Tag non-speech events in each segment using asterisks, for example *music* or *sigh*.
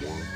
One,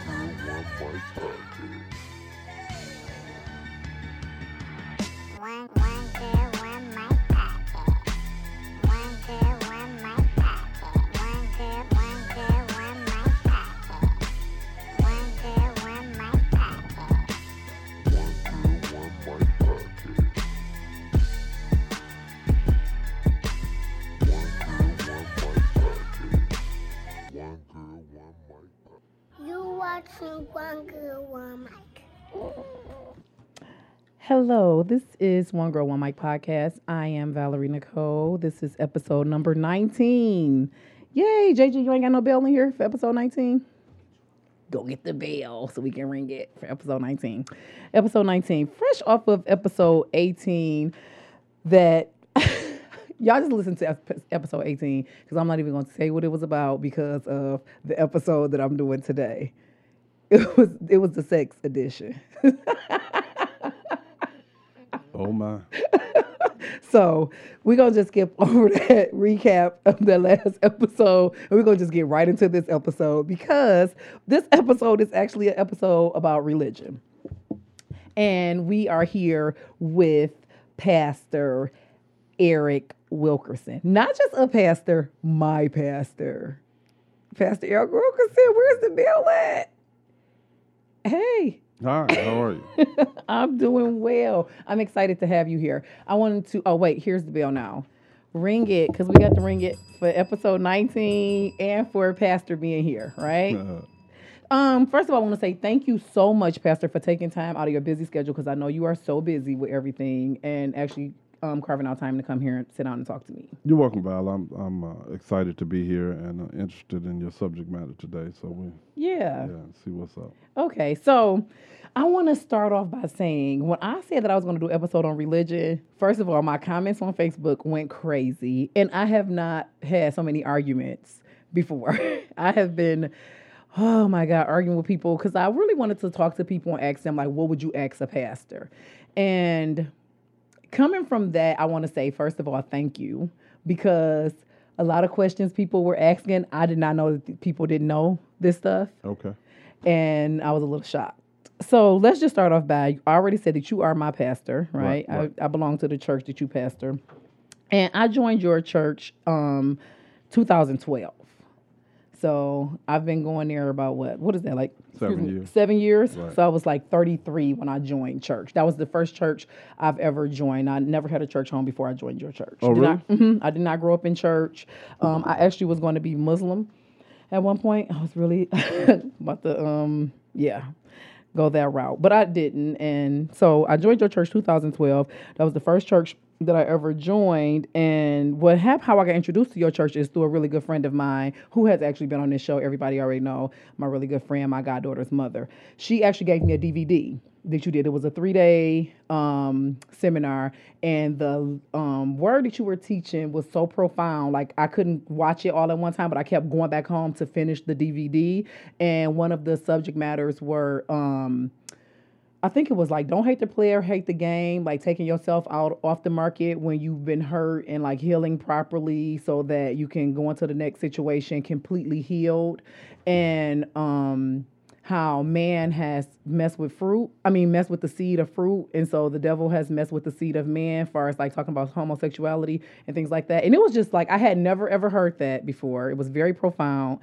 Hello, this is One Girl One Mic podcast. I am Valerie Nicole. This is episode number 19. Yay, JJ, you ain't got no bell in here for episode 19? Go get the bell so we can ring it for episode 19. Episode 19, fresh off of episode 18 that *laughs* y'all just listen to episode 18 because I'm not even going to say what it was about because of the episode that I'm doing today. It was it was the sex edition. *laughs* Oh my. *laughs* So we're gonna just skip *laughs* over that recap of the last episode, and we're gonna just get right into this episode because this episode is actually an episode about religion, and we are here with Pastor Eric Wilkerson, not just a pastor, my pastor, Pastor Eric Wilkerson. Where's the bill at? Hey. Hi, how are you? *laughs* I'm doing well. I'm excited to have you here. I wanted to. Oh wait, here's the bell now. Ring it because we got to ring it for episode 19 and for Pastor being here, right? Uh, Um, first of all, I want to say thank you so much, Pastor, for taking time out of your busy schedule because I know you are so busy with everything and actually um, carving out time to come here and sit down and talk to me. you're welcome, Val. I'm I'm uh, excited to be here and uh, interested in your subject matter today. So we Yeah. yeah see what's up. Okay, so I want to start off by saying when I said that I was going to do an episode on religion, first of all, my comments on Facebook went crazy, and I have not had so many arguments before. *laughs* I have been, oh my God, arguing with people because I really wanted to talk to people and ask them, like, what would you ask a pastor? And coming from that, I want to say, first of all, thank you because a lot of questions people were asking, I did not know that people didn't know this stuff Okay. and I was a little shocked. So let's just start off by I already said that you are my pastor, right? Right, right. I, I belong to the church that you pastor, and I joined your church um 2012. So I've been going there about what? What is that like? Seven me, years. Seven years. Right. So I was like 33 when I joined church. That was the first church I've ever joined. I never had a church home before I joined your church. Oh, Did really? Not, Mhm. I did not grow up in church. Um, I actually was going to be Muslim at one point. I was really *laughs* about to, um, yeah, go that route, but I didn't. And so I joined your church 2012. That was the first church that I ever joined. And what happened, how I got introduced to your church is through a really good friend of mine who has actually been on this show. Everybody already know my really good friend, my goddaughter's mother. She actually gave me a DVD that you did. It was a three day um, seminar, and the um, word that you were teaching was so profound. Like I couldn't watch it all at one time, but I kept going back home to finish the DVD. And one of the subject matters were. Um, I think it was like don't hate the player, hate the game, like taking yourself out off the market when you've been hurt and like healing properly so that you can go into the next situation completely healed. And um how man has messed with fruit. I mean, messed with the seed of fruit. And so the devil has messed with the seed of man, far as like talking about homosexuality and things like that. And it was just like, I had never ever heard that before. It was very profound.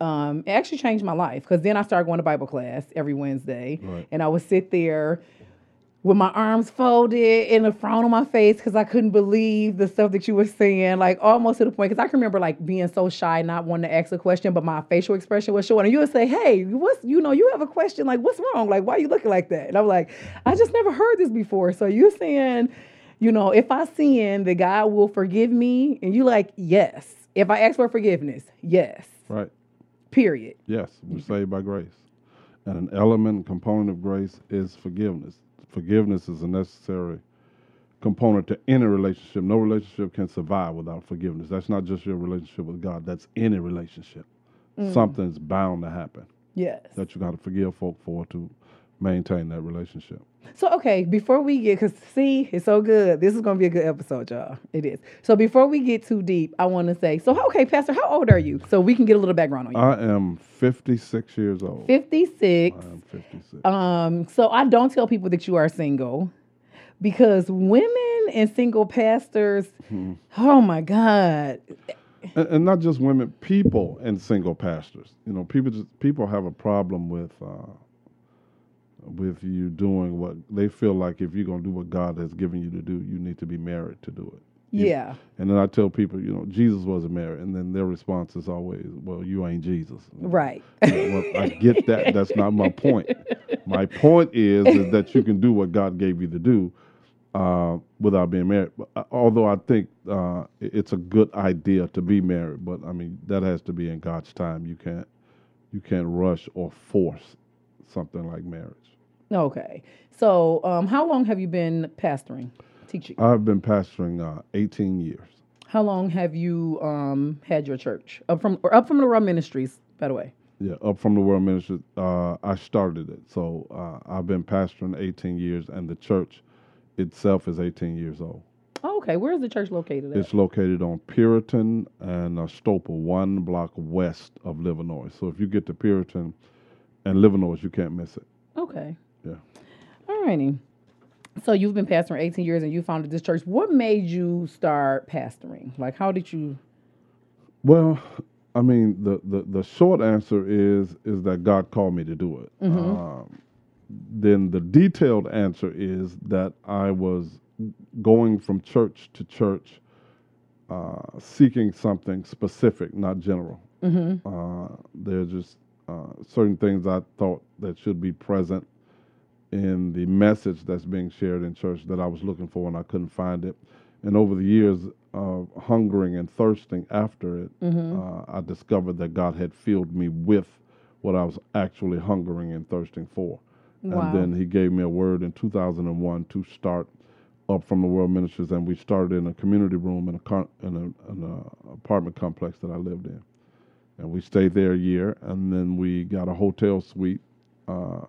Um, it actually changed my life because then I started going to Bible class every Wednesday. Right. And I would sit there with my arms folded and a frown on my face because I couldn't believe the stuff that you were saying, like almost to the point. Because I can remember like being so shy, not wanting to ask a question, but my facial expression was showing. And you would say, "Hey, what's you know, you have a question? Like, what's wrong? Like, why are you looking like that?" And I'm like, "I just never heard this before." So you're saying, you know, if I sin, the God will forgive me, and you like, yes. If I ask for forgiveness, yes. Right. Period. Yes, we're saved by grace. And an element and component of grace is forgiveness. Forgiveness is a necessary component to any relationship. No relationship can survive without forgiveness. That's not just your relationship with God, that's any relationship. Mm. Something's bound to happen Yes. that you got to forgive folk for to maintain that relationship. So okay, before we get, cause see, it's so good. This is gonna be a good episode, y'all. It is. So before we get too deep, I want to say, so okay, Pastor, how old are you? So we can get a little background on you. I am 56 years old. Fifty six. I am 56. Um, so I don't tell people that you are single because women and single pastors, Hmm. oh my God. and, and not just women, people and single pastors. You know, people just people have a problem with uh, with you doing what they feel like if you're gonna do what God has given you to do, you need to be married to do it. Yeah. And then I tell people, you know, Jesus wasn't married, and then their response is always, "Well, you ain't Jesus." Right. well, I get that. That's not my point. My point is, is that you can do what God gave you to do uh, without being married. But, uh, Although I think uh, it's a good idea to be married, but I mean that has to be in God's time. You can't you can't rush or force something like marriage. Okay. So um, how long have you been pastoring, teaching? I've been pastoring uh, 18 years. How long have you um, had your church? Up from or up from the World Ministries, by the way. Yeah, up from the World Ministries. Uh, I started it, so uh, I've been pastoring 18 years, and the church itself is 18 years old. Oh, okay. Where is the church located at? It's located on Puritan and uh, Stoepel, one block west of Livernois. So if you get to Puritan and Livernois, you can't miss it. Okay. So you've been pastoring 18 years and you founded this church. What made you start pastoring? Like, how did you? Well, I mean, the, the, the short answer is is that God called me to do it. Um, then the detailed answer is that I was going from church to church, uh, seeking something specific, not general. Uh, there's just uh, certain things I thought that should be present in the message that's being shared in church that I was looking for and I couldn't find it. And over the years of hungering and thirsting after it, uh, I discovered that God had filled me with what I was actually hungering and thirsting for. Wow. And then He gave me a word in 2001 to start up from the World Ministries, and we started in a community room in a, con- in a, in a apartment complex that I lived in. And we stayed there a year, and then we got a hotel suite uh,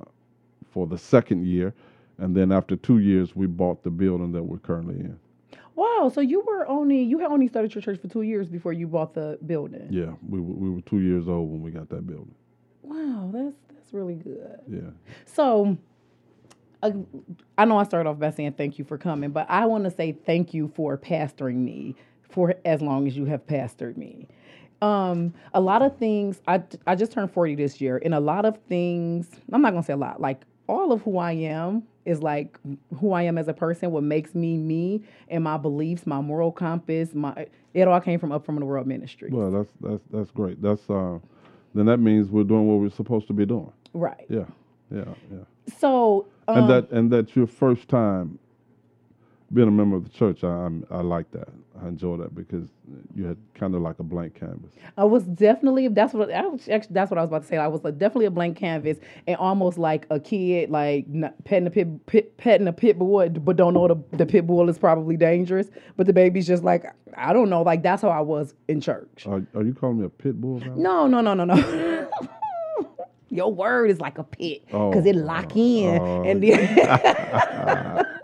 for the second year. And then after two years, we bought the building that we're currently in. Wow. So you were only you had only started your church for two years before you bought the building. Yeah, we were, we were two years old when we got that building. Wow. That's that's really good. Yeah. So, uh, I know I started off by saying thank you for coming, but I want to say thank you for pastoring me for as long as you have pastored me. Um, a lot of things, I, I just turned 40 this year, and a lot of things, I'm not going to say a lot, like all of who I am is like who I am as a person, what makes me me, and my beliefs, my moral compass, my it all came from up from the world ministry. Well, that's that's that's great. That's uh, then that means we're doing what we're supposed to be doing. right. Yeah, yeah, yeah. So, um, and that and that's your first time being a member of the church. I I'm, I like that. I enjoy that because you had kind of like a blank canvas. I was definitely that's what I was actually that's what I was about to say. I was like, definitely a blank canvas and almost like a kid like petting a pit, pit petting a pit bull, but don't know the the pit bull is probably dangerous. But the baby's just like I don't know. Like that's how I was in church. Are, are you calling me a pit bull? Now? No, no, no, no, no. *laughs* Your word is like a pit oh, because it Oh, lock in oh, and then. *laughs* *laughs*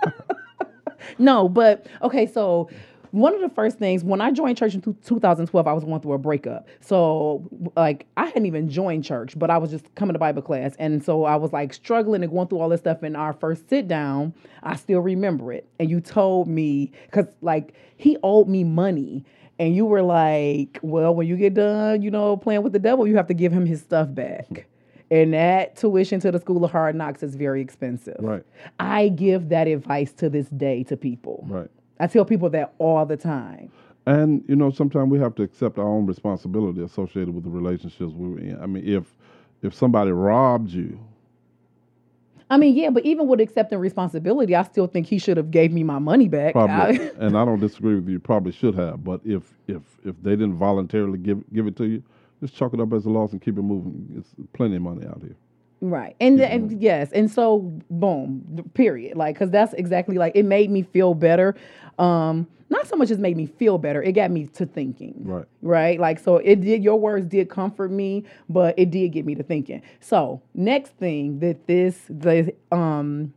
no, but okay. So one of the first things when I joined church in two- 2012, I was going through a breakup. So like I hadn't even joined church, but I was just coming to Bible class, and so I was like struggling and going through all this stuff. And our first sit down, I still remember it. And you told me because like he owed me money. And you were like, well, when you get done, you know, playing with the devil, you have to give him his stuff back. And that tuition to the School of Hard Knocks is very expensive. Right, I give that advice to this day to people. right. I tell people that all the time. And you know, sometimes we have to accept our own responsibility associated with the relationships we were in. I mean, if if somebody robbed you, I mean, yeah, but even with accepting responsibility, I still think he should have gave me my money back. probably, I- and I don't disagree with you, probably should have. But if if if they didn't voluntarily give give it to you, just chalk it up as a loss and keep it moving. It's plenty of money out here. Right. And, Keep and yes, and so boom, period. Like cuz that's exactly like it made me feel better. Um not so much as made me feel better, it got me to thinking. Right. Right? Like so it did your words did comfort me, but it did get me to thinking. So, next thing that this the um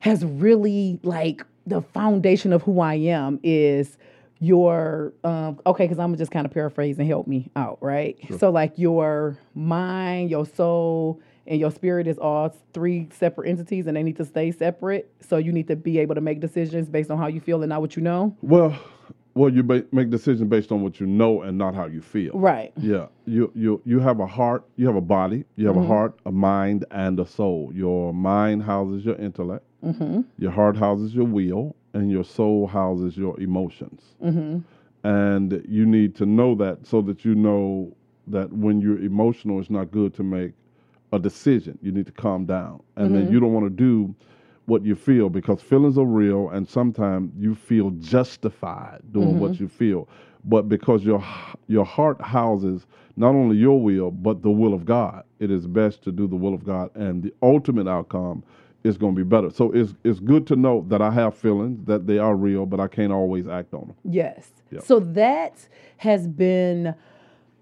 has really like the foundation of who I am is your um okay because i'm gonna just kind of paraphrase and help me out right sure. so like your mind your soul and your spirit is all three separate entities and they need to stay separate so you need to be able to make decisions based on how you feel and not what you know Well, well, you ba- make decisions based on what you know and not how you feel. right Yeah, you you you have a heart, you have a body, you have a heart, a mind, and a soul. Your mind houses your intellect. mm-hmm. Your heart houses your will, and your soul houses your emotions. Mm-hmm. And you need to know that so that you know that when you're emotional, it's not good to make a decision. You need to calm down, and then mm-hmm. you don't want to do what you feel because feelings are real, and sometimes you feel justified doing what mm-hmm. you feel. But because your your heart houses not only your will but the will of God, it is best to do the will of God, and the ultimate outcome is going to be better. So it's it's good to know that I have feelings that they are real, but I can't always act on them. Yes. Yep. So that has been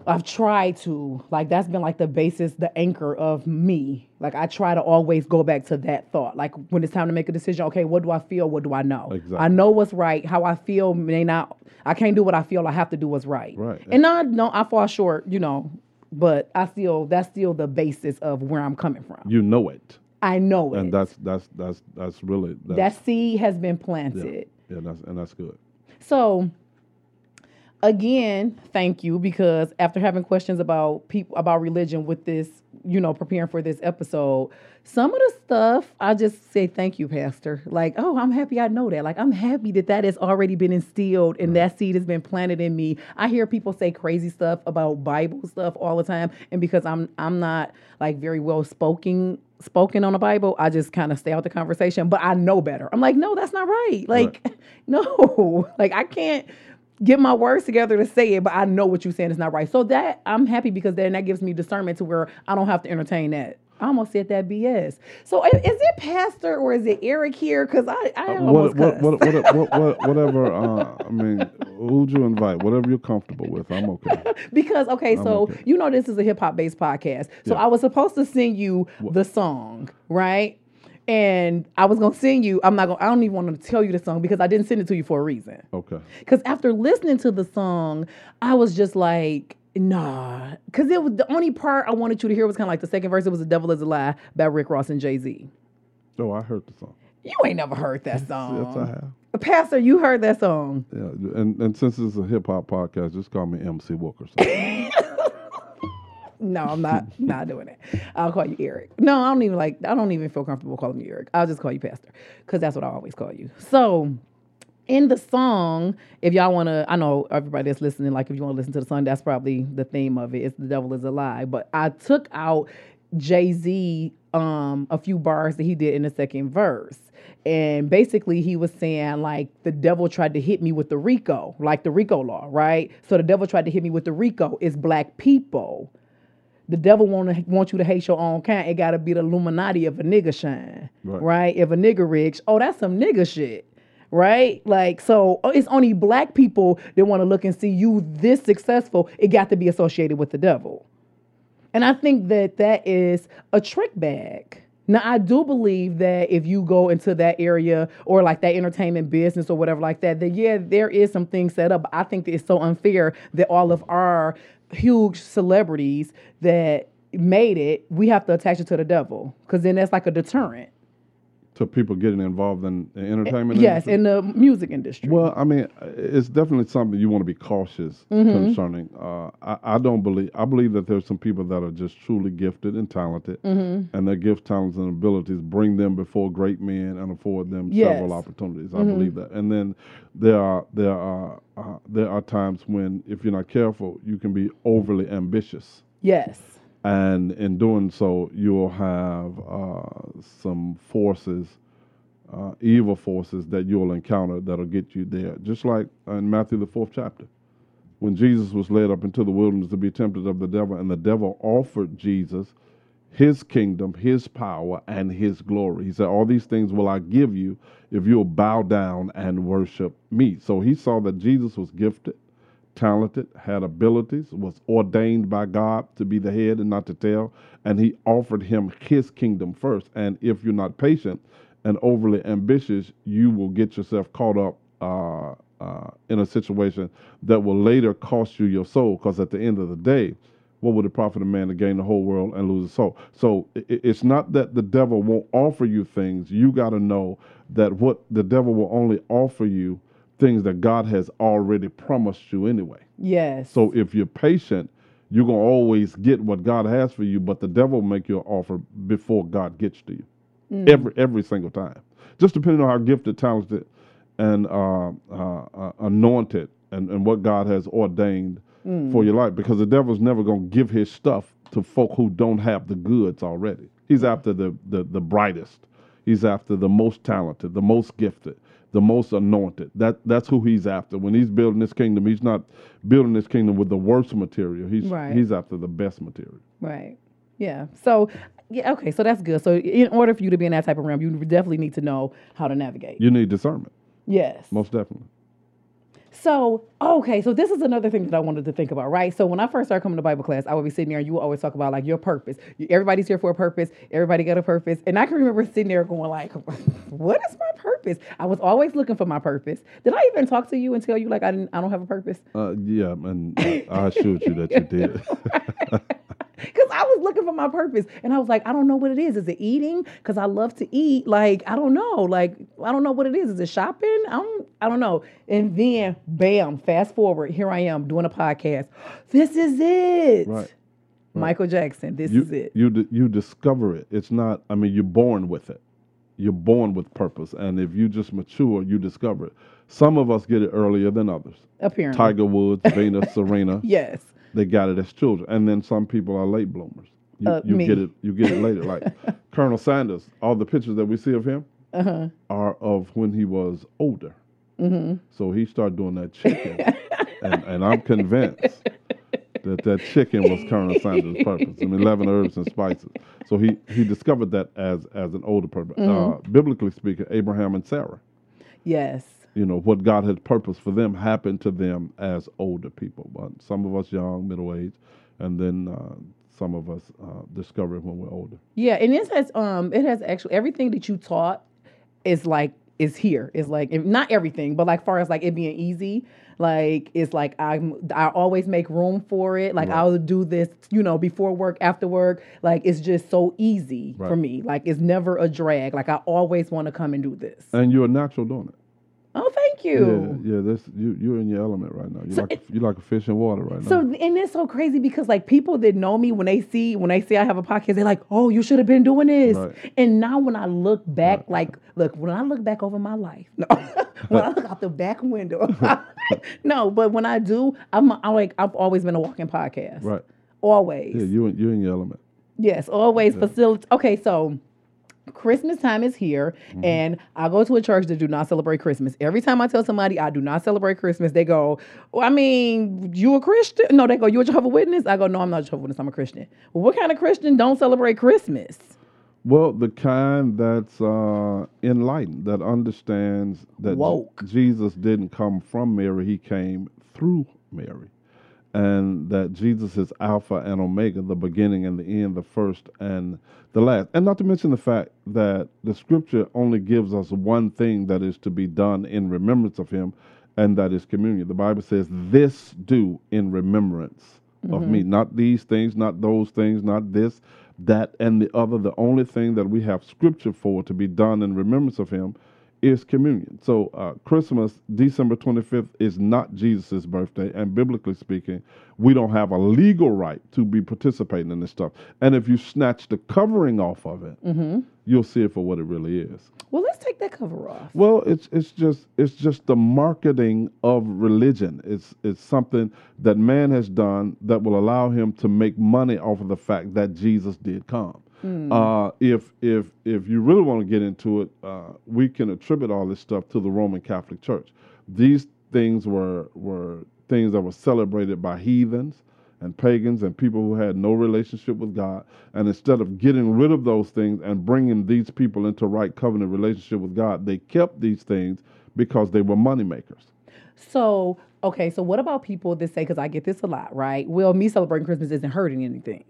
I've tried to like that's been like the basis, the anchor of me. Like I try to always go back to that thought. Like when it's time to make a decision, okay, what do I feel? What do I know? Exactly. I know what's right. How I feel may not I can't do what I feel. I have to do what's right. Right. And I no, I fall short, you know, but I still that's still the basis of where I'm coming from. You know it, I know it. and that's that's that's that's really that seed has been planted. yeah, that's and that's good. So again, thank you because after having questions about people about religion with this, you know, preparing for this episode, some of the stuff I just say thank you, Pastor. Like, oh, I'm happy I know that. Like, I'm happy that that has already been instilled and that seed has been planted in me. I hear people say crazy stuff about Bible stuff all the time, and because I'm I'm not like very well spoken spoken on the Bible, I just kind of stay out the conversation. But I know better. I'm like, no, that's not right. Like, *laughs* no, like I can't get my words together to say it, but I know what you're saying is not right. So that I'm happy because then that gives me discernment to where I don't have to entertain that. I almost said that BS. So is it Pastor or is it Eric here? Because I, I almost What, what, what, what, what, whatever. Uh, I mean, who'd you invite? Whatever you're comfortable with, I'm okay. *laughs* because okay, so okay. you know this is a hip hop based podcast. So Yeah. I was supposed to sing you the song, right? And I was gonna sing you. I'm not gonna. I don't even want to tell you the song because I didn't send it to you for a reason. Okay. Because after listening to the song, I was just like, nah. Because it was the only part I wanted you to hear was kind of like the second verse. It was "The Devil Is a Lie" by Rick Ross and Jay Z. Oh, I heard the song. You ain't never heard that song. Yes, I have. Pastor, you heard that song. Yeah, and and since it's a hip hop podcast, just call me MC Wilkerson. *laughs* No, I'm not not doing it. I'll call you Eric. No, I don't even like. I don't even feel comfortable calling you Eric. I'll just call you Pastor because that's what I always call you. So, in the song, if y'all want to, I know everybody that's listening. Like, if you want to listen to the song, that's probably the theme of it. It's the devil is a lie. But I took out Jay Z um a few bars that he did in the second verse. And basically, he was saying, like, the devil tried to hit me with the RICO, like the RICO law, right? So the devil tried to hit me with the RICO. It's black people. The devil want to want you to hate your own kind. It got to be the Illuminati if a nigga shine, Right. right. If a nigga rich, oh, that's some nigga shit, right? Like, so oh, it's only black people that want to look and see you this successful. It got to be associated with the devil. And I think that that is a trick bag. Now, I do believe that if you go into that area or like that entertainment business or whatever like that, that yeah, there is some things set up. I think that it's so unfair that all of our huge celebrities that made it, we have to attach it to the devil because then that's like a deterrent. To people getting involved in the entertainment Yes, industry? in the music industry. Well, I mean, it's definitely something you want to be cautious Mm-hmm. concerning. Uh, I, I don't believe. I believe that there's some people that are just truly gifted and talented, Mm-hmm. and their gifts, talents, and abilities bring them before great men and afford them Yes. Mm-hmm. several opportunities. I believe that. And then there are there are uh, there are times when, if you're not careful, you can be overly ambitious. yes. And in doing so, you'll have uh, some forces, uh, evil forces that you'll encounter that'll get you there. Just like in Matthew the fourth chapter, when Jesus was led up into the wilderness to be tempted of the devil, and the devil offered Jesus his kingdom, his power, and his glory. He said, All these things will I give you if you'll bow down and worship me. So he saw that Jesus was gifted, talented, had abilities, was ordained by God to be the head and not the tail, and he offered him his kingdom first. And if you're not patient and overly ambitious, you will get yourself caught up uh, uh, in a situation that will later cost you your soul. Because at the end of the day, what would it profit a man to gain the whole world and lose his soul? So it's not that the devil won't offer you things. You got to know that what the devil will only offer you things that God has already promised you anyway. Yes. So if you're patient, you're gonna always get what God has for you, but the devil will make you an offer before God gets to you. Every every single time. Just depending on how gifted, talented, and uh, uh, uh, anointed, and, and what God has ordained for your life. Because the devil's never gonna give his stuff to folk who don't have the goods already. He's after the the, the brightest. He's after the most talented, the most gifted, the most anointed. That that's who he's after. When he's building this kingdom, he's not building this kingdom with the worst material. He's Right. he's after the best material. Right. Yeah. So, yeah, okay. So that's good. So, in order for you to be in that type of realm, you definitely need to know how to navigate. You need discernment, yes. most definitely. So, okay, so this is another thing that I wanted to think about, right? So, when I first started coming to Bible class, I would be sitting there and you would always talk about like your purpose. You- Everybody's here for a purpose. Everybody got a purpose. And I can remember sitting there going like, *laughs* what is my purpose? I was always looking for my purpose. Did I even talk to you and tell you like I didn't I don't have a purpose? Uh, yeah, and I assured you that you *laughs* did. *laughs* Because I was looking for my purpose. And I was like, I don't know what it is. Is it eating? Because I love to eat. Like, I don't know. Like, I don't know what it is. Is it shopping? I don't I don't know. And then bam, fast forward, here I am doing a podcast. This is it. Right. Michael Jackson, this you is it. you you discover it. It's not. I mean, you're born with it. You're born with purpose, and if you just mature, you discover it. Some of us get it earlier than others. Apparently. Tiger Woods, Venus, *laughs* Serena, Yes. They got it as children, and then some people are late bloomers. You, Uh, you get it. You get it later. Like *laughs* Colonel Sanders. All the pictures that we see of him Uh-huh. are of when he was older. Mm-hmm. So he started doing that chicken, and, and I'm convinced that that chicken was Colonel Sanders' purpose. I mean, eleven herbs and spices. So he he discovered that as as an older purpose. Mm-hmm. Uh, biblically speaking, Abraham and Sarah. Yes. You know what God had purpose for them happened to them as older people. But some of us young, middle aged, and then uh, some of us uh, discover it when we're older. Yeah, and it has um it has actually everything that you taught is like is here. Is like not everything, but like far as like it being easy, like it's like I'm I always make room for it. Like Right. I'll do this, you know, before work, after work. Like it's just so easy for me. Like it's never a drag. Like I always want to come and do this. And you're a natural doing it. Oh, thank you. Yeah, yeah. This you you're in your element right now. You So like a, you like a fish in water right So now. So and it's so crazy because like people that know me when they see when they see I have a podcast, they're like, "Oh, you should have been doing this." Right. And now when I look back, like, look when I look back over my life, no, *laughs* when I look out the back window, *laughs* *laughs* no, but when I do, I'm, I'm like I've always been a walking podcast, Right. Always, Yeah, you in you in your element. yes, always facilitate. Okay, so. Christmas time is here, Mm-hmm. and I go to a church that do not celebrate Christmas. Every time I tell somebody I do not celebrate Christmas, they go, well, "I mean, you a Christian?" No, they go, "You a Jehovah Witness?" I go, "No, I'm not a Jehovah Witness. I'm a Christian." Well, what kind of Christian don't celebrate Christmas? Well, the kind that's uh, enlightened, that understands that Woke. Jesus didn't come from Mary, he came through Mary. And that Jesus is Alpha and Omega, the beginning and the end, the first and the last. And not to mention the fact that the scripture only gives us one thing that is to be done in remembrance of him, and that is communion. The Bible says, This do in remembrance of me. Mm-hmm. Not these things, not those things, not this, that, and the other. The only thing that we have scripture for to be done in remembrance of him is communion. So uh, Christmas, December 25th, is not Jesus' birthday. And biblically speaking, we don't have a legal right to be participating in this stuff. And if you snatch the covering off of it, you'll see it for what it really is. Well, let's take that cover off. Well, it's it's just it's just the marketing of religion. It's it's something that man has done that will allow him to make money off of the fact that Jesus did come. Uh, if if if you really want to get into it, uh, we can attribute all this stuff to the Roman Catholic Church. These things were were things that were celebrated by heathens and pagans and people who had no relationship with God. And instead of getting rid of those things and bringing these people into right covenant relationship with God, they kept these things because they were money makers. So, okay, so what about people that say, because I get this a lot, right? Well, me celebrating Christmas isn't hurting anything.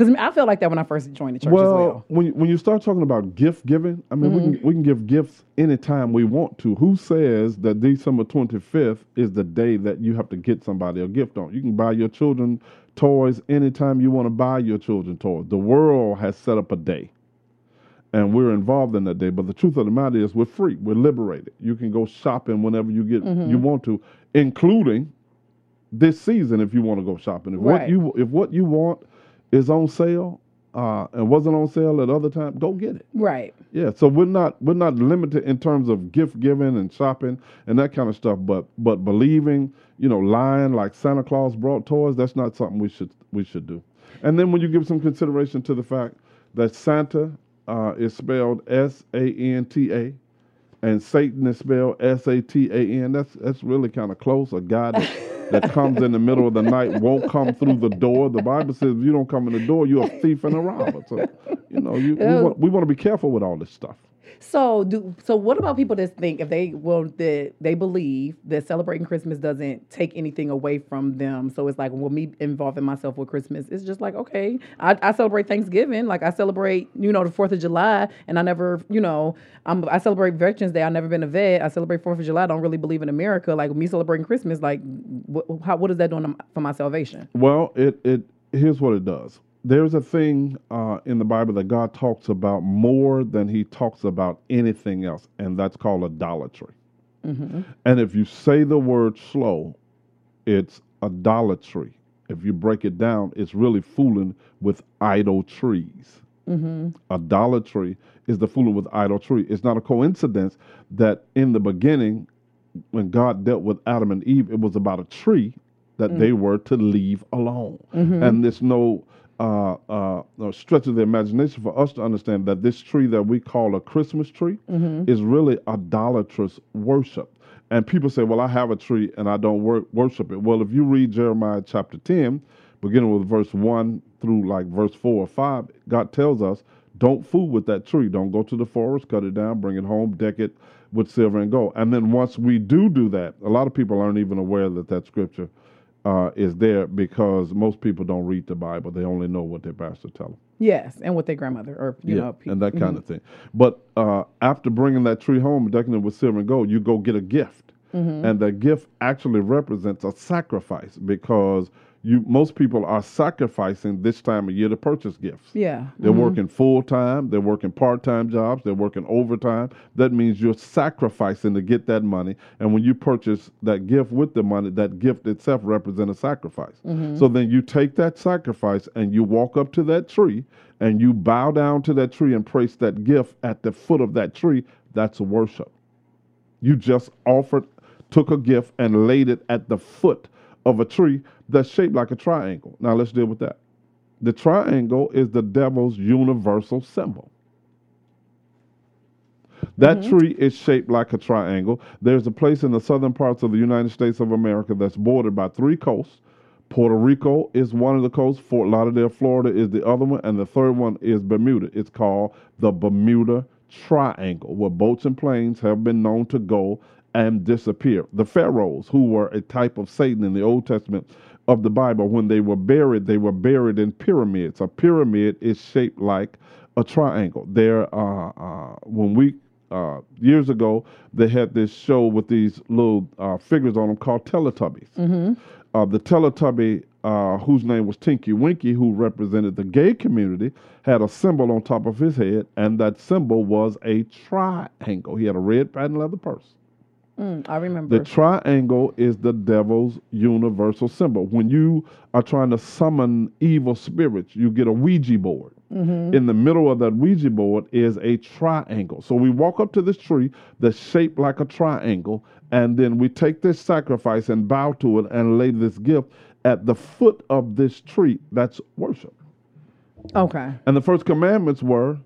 Because I felt like that when I first joined the church well, as well. when you, when you start talking about gift giving, I mean, we Mm-hmm. can we can give gifts anytime we want to. Who says that December twenty fifth is the day that you have to get somebody a gift on? You can buy your children toys anytime you want to buy your children toys. The world has set up a day, and we're involved in that day. But the truth of the matter is, we're free. We're liberated. You can go shopping whenever you get Mm-hmm. you want to, including this season if you want to go shopping. If what you if what you want is on sale uh, and wasn't on sale at other time, go get it. Right. Yeah, so we're not we're not limited in terms of gift giving and shopping and that kind of stuff, but but believing, you know, lying like Santa Claus brought toys, that's not something we should we should do. And then when you give some consideration to the fact that Santa uh, is spelled S A N T A and Satan is spelled S A T A N, that's that's really kind of close. A guy that, *laughs* that comes in the middle of the night won't come through the door. The Bible says if you don't come in the door, you're a thief and a robber. So, you know, you, we, want, we want to be careful with all this stuff. So do so what about people that think if they well that they believe that celebrating Christmas doesn't take anything away from them. So it's like well me involving myself with Christmas, it's just like, okay, I, I celebrate Thanksgiving, like I celebrate, you know, the fourth of July and I never, you know, I'm I celebrate Veterans Day. I've never been a vet. I celebrate Fourth of July. I don't really believe in America. Like me celebrating Christmas, like what how, what is that doing for my salvation? Well, it it here's what it does. There's a thing uh, in the Bible that God talks about more than He talks about anything else, and that's called idolatry. Mm-hmm. And if you say the word slow, it's idolatry. If you break it down, it's really fooling with idol trees. Mm-hmm. Idolatry is the fooling with idol tree. It's not a coincidence that in the beginning, when God dealt with Adam and Eve, it was about a tree that they mm. were to leave alone. Mm-hmm. And there's no uh, uh, stretch of the imagination for us to understand that this tree that we call a Christmas tree is really idolatrous worship. And people say, well, I have a tree and I don't wor- worship it. Well, if you read Jeremiah chapter 10, beginning with verse 1 through like verse 4 or 5, God tells us, don't fool with that tree. Don't go to the forest, cut it down, bring it home, deck it with silver and gold. And then once we do do that, a lot of people aren't even aware that that scripture uh, is there because most people don't read the Bible. They only know what their pastor tell them. Yes, and with their grandmother or you know, pe- and that kind of thing. But uh, after bringing that tree home, decking it with silver and gold, you go get a gift, and the gift actually represents a sacrifice because you most people are sacrificing this time of year to purchase gifts. yeah, They're mm-hmm. working full time, they're working part time jobs, they're working overtime. That means you're sacrificing to get that money. And when you purchase that gift with the money, that gift itself represents a sacrifice. Mm-hmm. So then you take that sacrifice and you walk up to that tree and you bow down to that tree and place that gift at the foot of that tree. That's worship. You just offered, took a gift and laid it at the foot of a tree that's shaped like a triangle. Now let's deal with that. The triangle is the devil's universal symbol. That mm-hmm. tree is shaped like a triangle. There's a place in the southern parts of the United States of America that's bordered by three coasts. Puerto Rico is one of the coasts, Fort Lauderdale, Florida is the other one, and the third one is Bermuda. It's called the Bermuda Triangle, where boats and planes have been known to go and disappear. The pharaohs, who were a type of Satan in the Old Testament of the Bible, when they were buried, they were buried in pyramids. A pyramid is shaped like a triangle. There, uh, uh, when we uh, years ago, they had this show with these little uh, figures on them called Teletubbies. Uh, the Teletubby, uh, whose name was Tinky Winky, who represented the gay community, had a symbol on top of his head, and that symbol was a triangle. He had a red patent leather purse. Mm, I remember. The triangle is the devil's universal symbol. When you are trying to summon evil spirits, you get a Ouija board. In the middle of that Ouija board is a triangle. So we walk up to this tree that's shaped like a triangle, and then we take this sacrifice and bow to it and lay this gift at the foot of this tree. That's worship. okay. And the first commandments were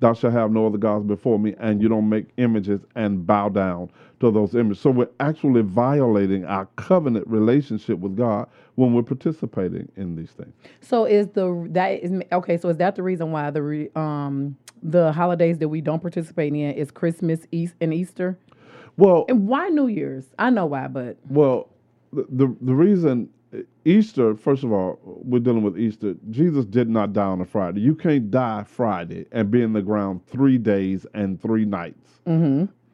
Thou shalt have no other gods before me, and you don't make images and bow down to those images. So we're actually violating our covenant relationship with God when we're participating in these things. So is the that is okay? So is that the reason why the re, um the holidays that we don't participate in is Christmas, East, and Easter? Well, And why New Year's? I know why, but Well, the, the the reason Easter, first of all, we're dealing with Easter. Jesus did not die on a Friday. You can't die Friday and be in the ground three days and three nights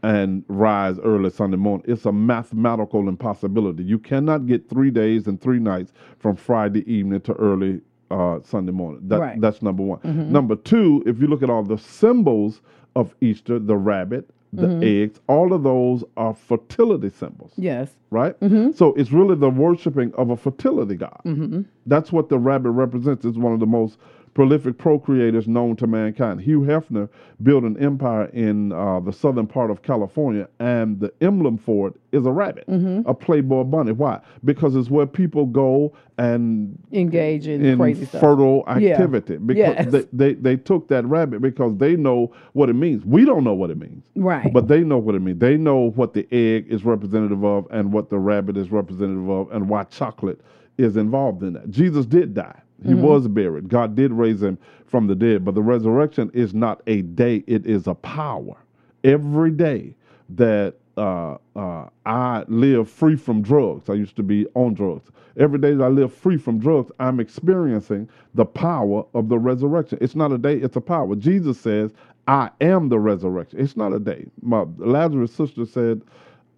and rise early Sunday morning. It's a mathematical impossibility. You cannot get three days and three nights from Friday evening to early uh, Sunday morning. That, Right. That's number one. Number two, if you look at all the symbols of Easter, the rabbit, the mm-hmm. eggs, all of those are fertility symbols yes, right? Mm-hmm. So it's really the worshiping of a fertility god. Mm-hmm. That's what the rabbit represents. It's one of the most prolific procreators known to mankind. Hugh Hefner built an empire in uh, the southern part of California, and the emblem for it is a rabbit, a Playboy bunny. Why? Because it's where people go and engage in, in crazy stuff. fertile Yeah. activity because Yes. they, they, they took that rabbit because they know what it means. We don't know what it means. Right. But they know what it means. They know what the egg is representative of and what the rabbit is representative of and why chocolate is involved in that. Jesus did die. He Mm-hmm. was buried. God did raise him from the dead. But the resurrection is not a day, it is a power. Every day that uh, uh, I live free from drugs, I used to be on drugs. Every day that I live free from drugs, I'm experiencing the power of the resurrection. It's not a day, it's a power. Jesus says, I am the resurrection. It's not a day. My Lazarus' sister said,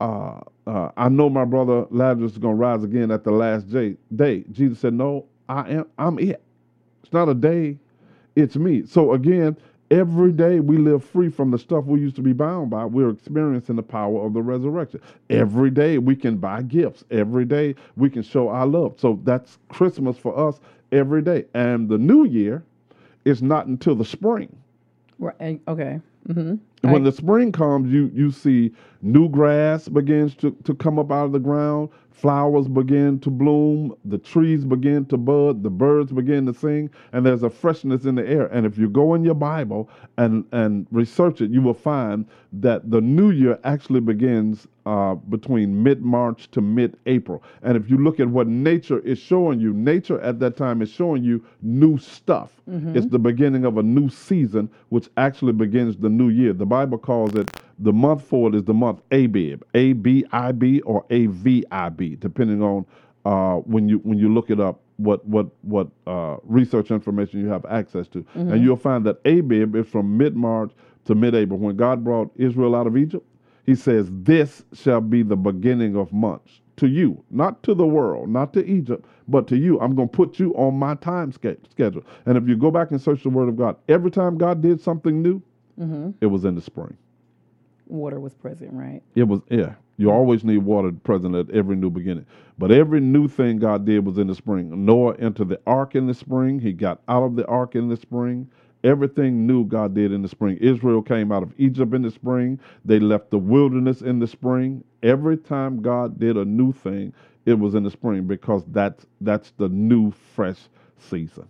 uh, uh, I know my brother Lazarus is going to rise again at the last day. day. Jesus said, No, I am. I'm it. It's not a day. It's me. So again, every day we live free from the stuff we used to be bound by. We're experiencing the power of the resurrection. Every day we can buy gifts. Every day we can show our love. So that's Christmas for us every day. And the new year is not until the spring. Right. Okay. Mm-hmm. And when the spring comes, you you see new grass begins to, to come up out of the ground, flowers begin to bloom, the trees begin to bud, the birds begin to sing, and there's a freshness in the air. And if you go in your Bible and and research it, you will find that the new year actually begins uh, between mid March to mid April. And if you look at what nature is showing you, nature at that time is showing you new stuff. It's the beginning of a new season, which actually begins the new year. The Bible calls it the month for it is the month Abib, A B I B or A V I B, depending on uh, when you when you look it up what what what uh, research information you have access to, and you'll find that Abib is from mid March to mid April. When God brought Israel out of Egypt, He says, "This shall be the beginning of months." To you, not to the world, not to Egypt, but to you. I'm going to put you on my time schedule. And if you go back and search the Word of God, every time God did something new, it was in the spring. Water was present, right? It was yeah. You always need water present at every new beginning. But every new thing God did was in the spring. Noah entered the ark in the spring. He got out of the ark in the spring. Everything new God did in the spring. Israel came out of Egypt in the spring. They left the wilderness in the spring. Every time God did a new thing, it was in the spring because that's that's the new fresh season.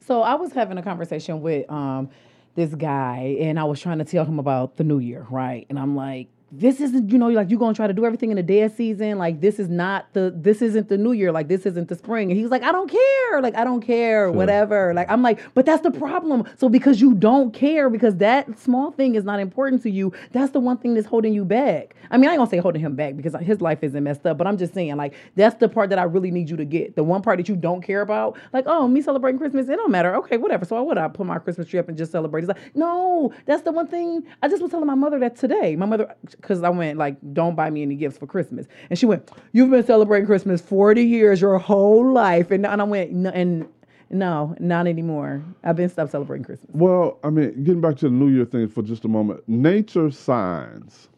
So I was having a conversation with um this guy and I was trying to tell him about the new year, right? And I'm like, this isn't, you know, like you're gonna try to do everything in the dead season. Like this is not the this isn't the new year, like this isn't the spring. And he was like, I don't care. Like, I don't care, whatever. Like I'm like, but that's the problem. So because you don't care, because that small thing is not important to you, that's the one thing that's holding you back. I mean, I ain't gonna say holding him back because his life isn't messed up, but I'm just saying, like, that's the part that I really need you to get. The one part that you don't care about, like, oh, me celebrating Christmas, it don't matter. Okay, whatever. So I would I put my Christmas tree up and just celebrate. It's like, no, that's the one thing. I just was telling my mother that today. My mother, because I went like, don't buy me any gifts for Christmas, and she went, you've been celebrating Christmas 40 years, your whole life, and and I went, and no, not anymore. I've been stopped celebrating Christmas. Well, I mean, getting back to the New Year thing for just a moment, nature signs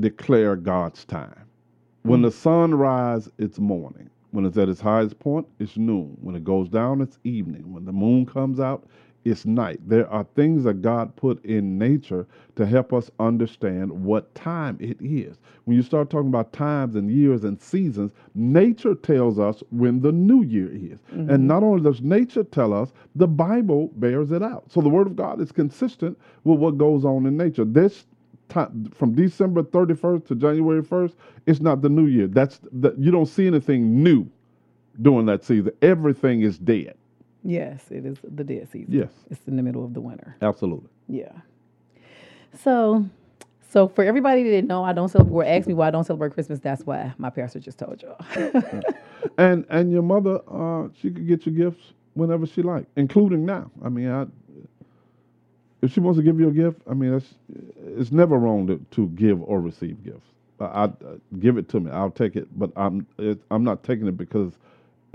declare God's time. When the sun rises, it's morning. When it's at its highest point, it's noon. When it goes down, it's evening. When the moon comes out, it's night. There are things that God put in nature to help us understand what time it is. When you start talking about times and years and seasons, nature tells us when the new year is. And mm-hmm. not only does nature tell us, the Bible bears it out. So the Word of God is consistent with what goes on in nature. This time from December 31st to January 1st, it's not the new year. That's the, you don't see anything new during that season. Everything is dead. Yes, it is the dead season. Yes. It's in the middle of the winter. Absolutely. Yeah. So, so for everybody that didn't know, I don't celebrate. Or ask me why I don't celebrate Christmas. That's why my pastor just told y'all. *laughs* And and your mother, uh, she could get you gifts whenever she liked, including now. I mean, I, if she wants to give you a gift, I mean, it's it's never wrong to, to give or receive gifts. I, I uh, give it to me. I'll take it, but I'm it, I'm not taking it because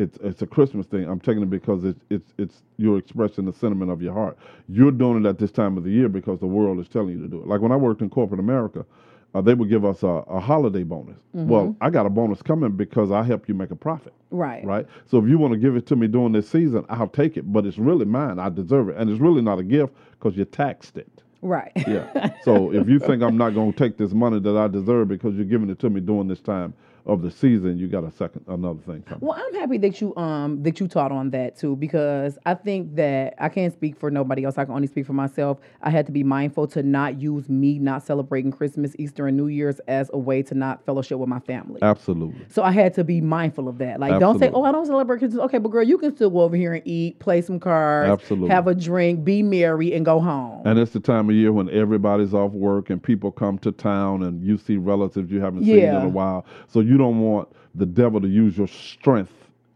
it's it's a Christmas thing. I'm taking it because it's it's it's you're expressing the sentiment of your heart. You're doing it at this time of the year because the world is telling you to do it. Like when I worked in corporate America, uh, they would give us a, a holiday bonus. Well, I got a bonus coming because I help you make a profit right. right? So if you want to give it to me during this season, I'll take it, but it's really mine. I deserve it, and it's really not a gift because you taxed it. Right. Yeah. so if you think I'm not going to take this money that I deserve because you're giving it to me during this time of the season, you got a second another thing coming. Well, I'm happy that you um that you taught on that too because I think that I can't speak for nobody else. I can only speak for myself. I had to be mindful to not use me not celebrating Christmas, Easter, and New Year's as a way to not fellowship with my family. Absolutely. So I had to be mindful of that. Like, don't say, "Oh, I don't celebrate Christmas." Okay, but girl, you can still go over here and eat, play some cards, Absolutely. have a drink, be merry, and go home. And it's the time of year when everybody's off work and people come to town and you see relatives you haven't seen in a while. So you don't want the devil to use your strength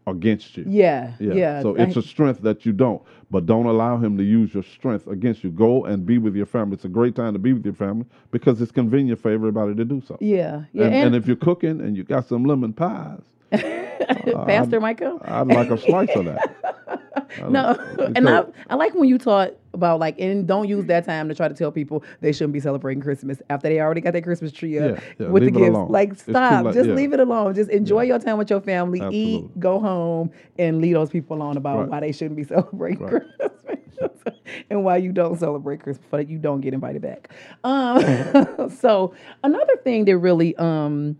against you. yeah, Yeah. yeah. So I- it's a strength that you don't, but don't allow him to use your strength against you. Go and be with your family. It's a great time to be with your family because it's convenient for everybody to do so. yeah, yeah. And, And, and if you're cooking and you got some lemon pies, *laughs* *laughs* Pastor Michael. I'd like a slice of that. *laughs* No, like- and I, I like when you taught about like, and don't use that time to try to tell people they shouldn't be celebrating Christmas after they already got their Christmas tree up Yeah, yeah, with the gifts. alone. Like, stop, just yeah. leave it alone. Just enjoy your time with your family, Absolutely. eat, go home, and leave those people alone about Right. why they shouldn't be *laughs* celebrating Right. Christmas and why you don't celebrate Christmas, but you don't get invited back. Um, so another thing that really um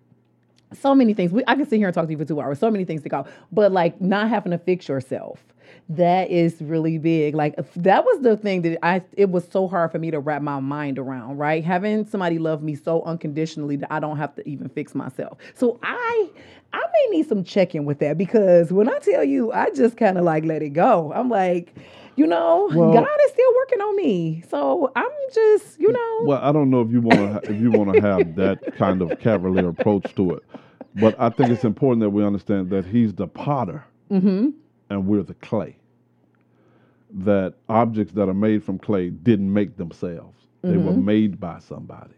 so many things. We, I can sit here and talk to you for two hours. So many things to go, but like not having to fix yourself. That is really big. Like that was the thing that I. It was so hard for me to wrap my mind around. Right, having somebody love me so unconditionally that I don't have to even fix myself. So I, I may need some check in with that because when I tell you, I just kind of like let it go. I'm like, you know, Well- God is still working on me. So I'm just, you know, Well, I don't know if you want to if you want to have that kind of cavalier approach to it, but I think it's important that we understand that he's the potter Mm-hmm. and we're the clay. That objects that are made from clay didn't make themselves; they were made by somebody,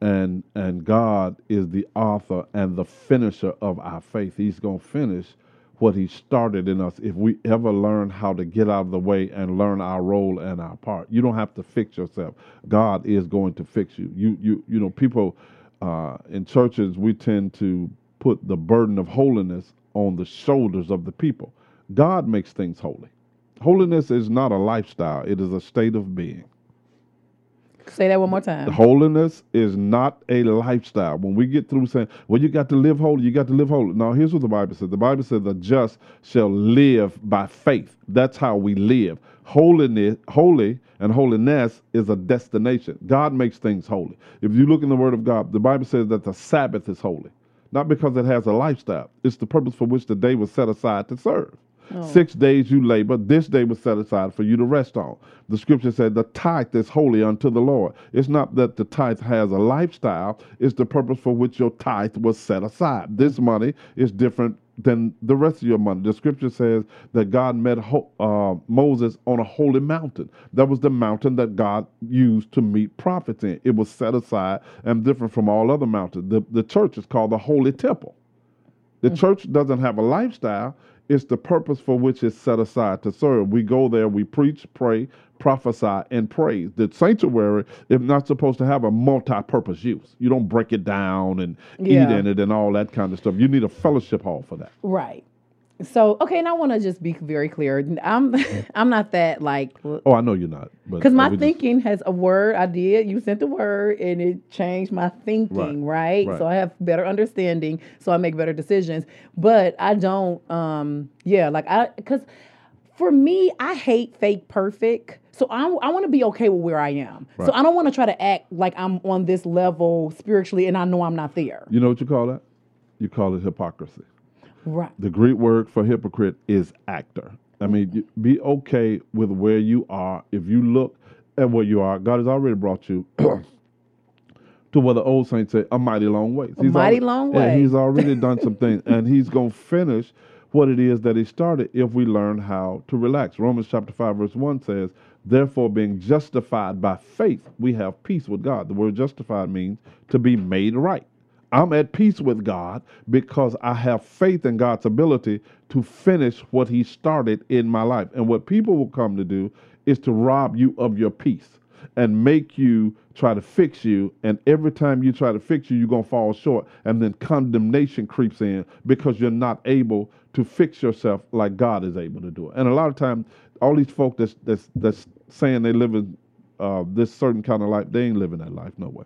and and God is the author and the finisher of our faith. He's going to finish what He started in us if we ever learn how to get out of the way and learn our role and our part. You don't have to fix yourself. God is going to fix you. You you you know people uh, in churches we tend to put the burden of holiness on the shoulders of the people. God makes things holy. Holiness is not a lifestyle; it is a state of being. Say that one more time. Holiness is not a lifestyle. When we get through saying, well, you got to live holy, you got to live holy. Now, here's what the Bible says the Bible says, the just shall live by faith. That's how we live. Holiness, holy and holiness is a destination. God makes things holy. If you look in the Word of God, the Bible says that the Sabbath is holy, not because it has a lifestyle, it's the purpose for which the day was set aside to serve. Six days you labor, this day was set aside for you to rest on. The scripture said the tithe is holy unto the Lord. It's not that the tithe has a lifestyle, it's the purpose for which your tithe was set aside. This money is different than the rest of your money. The scripture says that God met ho- uh, Moses on a holy mountain. That was the mountain that God used to meet prophets in. It was set aside and different from all other mountains. The, the church is called the Holy Temple. The church doesn't have a lifestyle. It's the purpose for which it's set aside to serve. We go there, we preach, pray, prophesy, and praise. The sanctuary is not supposed to have a multi-purpose use. You don't break it down and Yeah. eat in it and all that kind of stuff. You need a fellowship hall for that. Right. So okay, and I want to just be very clear. I'm *laughs* I'm not that like Oh, I know you're not. but, because uh, my we just- thinking has a word. I did. You sent the word, and it changed my thinking. Right. right. So I have better understanding. So I make better decisions. But I don't. Um. Yeah. Like I because for me, I hate fake perfect. So I, I want to be okay with where I am. So I don't want to try to act like I'm on this level spiritually, and I know I'm not there. You know what you call that? You call it hypocrisy. Right. The Greek word for hypocrite is actor. I mean, be okay with where you are. If you look at where you are, God has already brought you *clears throat* to where the old saints say, a mighty long way. A mighty long Yeah, way. he's already *laughs* done some things, and he's going to finish what it is that he started if we learn how to relax. Romans chapter 5, verse 1 says, Therefore, being justified by faith, we have peace with God. The word justified means to be made right. I'm at peace with God because I have faith in God's ability to finish what He started in my life. And what people will come to do is to rob you of your peace and make you try to fix you. And every time you try to fix you, you're going to fall short. And then condemnation creeps in because you're not able to fix yourself like God is able to do it. And a lot of times, all these folk that's, that's, that's saying they live in uh, this certain kind of life, they ain't living that life no way.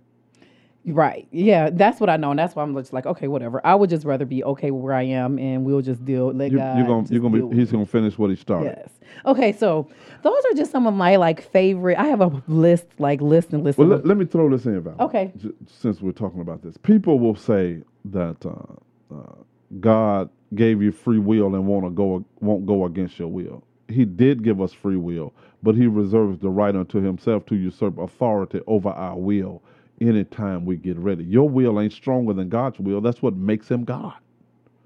Right. Yeah, that's what I know, and that's why I'm just like, okay, whatever. I would just rather be okay where I am, and we'll just deal. Let You, God. you're gonna, you're gonna be. He's gonna finish what he started. Yes. Okay, so those are just some of my like favorite. I have a list, like list and list. Well, let, let me throw this in, Val. Okay. j- Since we're talking about this, people will say that uh, uh, God gave you free will and won't go won't go against your will. He did give us free will, but He reserves the right unto Himself to usurp authority over our will anytime we get ready. Your will ain't stronger than God's will. That's what makes Him God.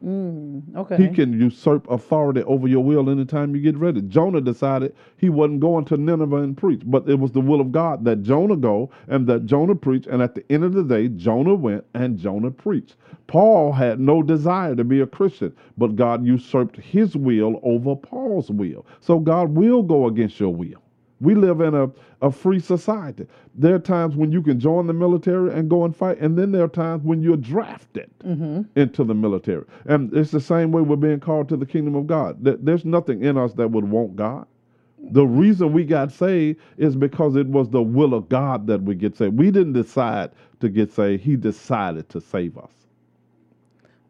Mm, okay. He can usurp authority over your will anytime you get ready. Jonah decided he wasn't going to Nineveh and preach, but it was the will of God that Jonah go and that Jonah preach. And at the end of the day, Jonah went and Jonah preached. Paul had no desire to be a Christian, but God usurped his will over Paul's will. So God will go against your will. We live in a, a free society. There are times when you can join the military and go and fight, and then there are times when you're drafted mm-hmm. into the military. And it's the same way we're being called to the kingdom of God. There- There's nothing in us that would want God. The reason we got saved is because it was the will of God that we get saved. We didn't decide to get saved, He decided to save us.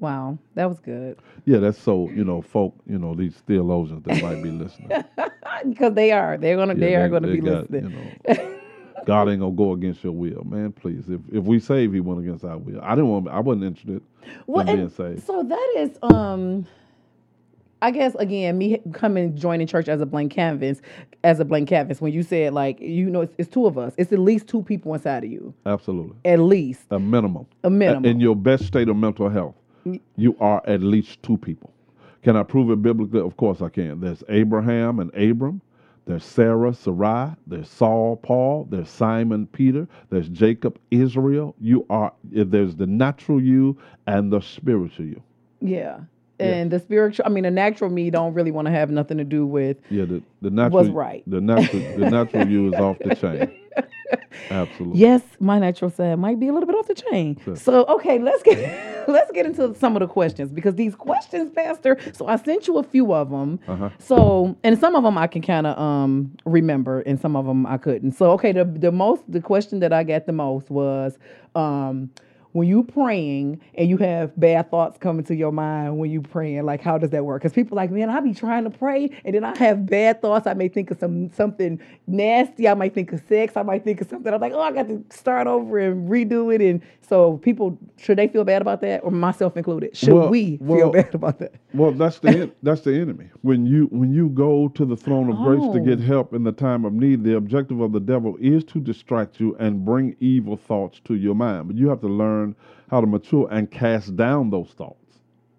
Wow, that was good Yeah, that's so, you know, folk, you know, these theologians that might be listening. *laughs* because they are. They're gonna. they, are gonna they be got, listening. You know, God ain't gonna go against your will, man. Please, if if we save, He went against our will. I didn't want. I wasn't interested Well, in being saved. so that is um I guess again, me coming joining church as a blank canvas, as a blank canvas. When you said like, you know, it's, it's two of us. It's at least two people inside of you, Absolutely, at least a minimum. a minimum. In your best state of mental health, you are at least two people. Can I prove it biblically? Of course I can. There's Abraham and Abram. There's Sarah, Sarai. There's Saul, Paul. There's Simon, Peter. There's Jacob, Israel. You are. Eh, there's the natural you and the spiritual you. yeah. And the spiritual, I mean, the natural me don't really want to have nothing to do with. Yeah, the, the natural Was right. The natural the natural you is off the chain. *laughs* Absolutely. Yes, my natural side might be a little bit off the chain. Sure. So okay, let's get *laughs* let's get into some of the questions because these questions, Pastor. So I sent you a few of them. Uh-huh. So and some of them I can kind of um remember, and some of them I couldn't. So okay, the the most the question that I got the most was um when you praying and you have bad thoughts coming to your mind when you praying, like how does that work? Because people like, man, I be trying to pray and then I have bad thoughts. I may think of some something nasty. I might think of sex. I might think of something. I'm like, oh, I got to start over and redo it. And so people should they feel bad about that, or myself included? Should Well- we well- feel bad about that? Well, that's the that's the enemy. When you when you go to the throne of grace to Oh. get help in the time of need, the objective of the devil is to distract you and bring evil thoughts to your mind. But you have to learn how to mature and cast down those thoughts